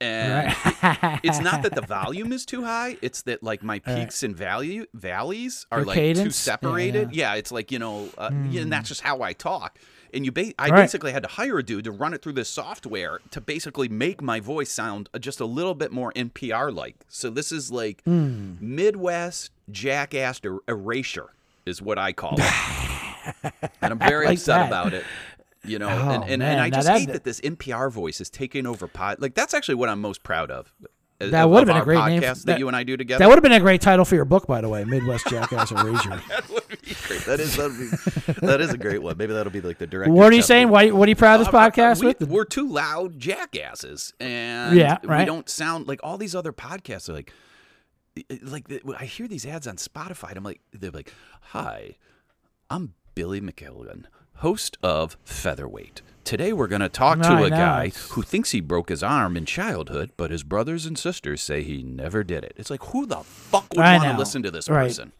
and it's not that the volume is too high it's that like my peaks and value valleys are Your like too cadence? Yeah, separated yeah. yeah, it's like you know uh, yeah, and that's just how i talk and you ba- I Right. basically had to hire a dude to run it through this software to basically make my voice sound uh, just a little bit more NPR like. So this is like Hmm. Midwest jackass er- erasure is what I call it. and I'm very like upset that. about it. You know, Oh, and, and, man, and I just that- hate that this NPR voice is taking over pod. Like that's actually what I'm most proud of. uh, That would've been a great podcast name that, for- that- you and I do together. That would have been a great title for your book, by the way. Midwest Jackass Erasure. that would be great. That is be, that is a great one. Maybe that'll be like the director. What are you saying? Why, what are you proud of this Uh, uh, podcast we, with? We're two loud jackasses, and Yeah, right? we don't sound like all these other podcasts are like. Like I hear these ads on Spotify, and I'm like, they're like, "Hi, I'm Billy McKilligan, host of Featherweight. Today we're going to talk to I a know. guy who thinks he broke his arm in childhood, but his brothers and sisters say he never did it. It's like, who the fuck would I want to know. listen to this Right. person?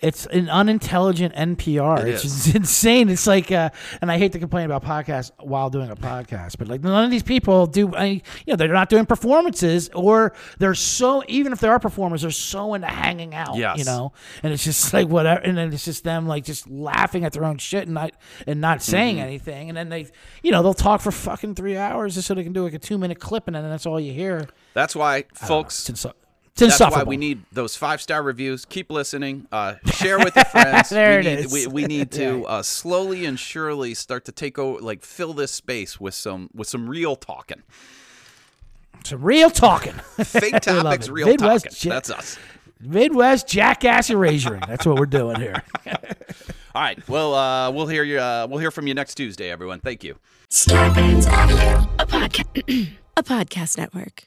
It's an unintelligent NPR. It it's is. insane. It's like, uh, and I hate to complain about podcasts while doing a podcast, but like none of these people do. I, you know, they're not doing performances, or they're so even if there are performers, they're so into hanging out. Yes. you know, and it's just like whatever, and then it's just them like just laughing at their own shit and not and not saying Mm-hmm. anything, and then they, you know, they'll talk for fucking three hours just so they can do like a two minute clip, and then that's all you hear. That's why, folks. It's, insu- it's That's why we need those five star reviews. Keep listening. Uh, share with your friends. There we it need, is. We, we need to uh, slowly and surely start to take over, like fill this space with some with some real talking. some real talking. Fake topics, real Midwest talking. shit. That's us. Midwest jackass erasuring. That's what we're doing here. All right. Well, uh, we'll hear you. Uh, we'll hear from you next Tuesday, everyone. Thank you. Starburns Audio, a podcast, a podcast network.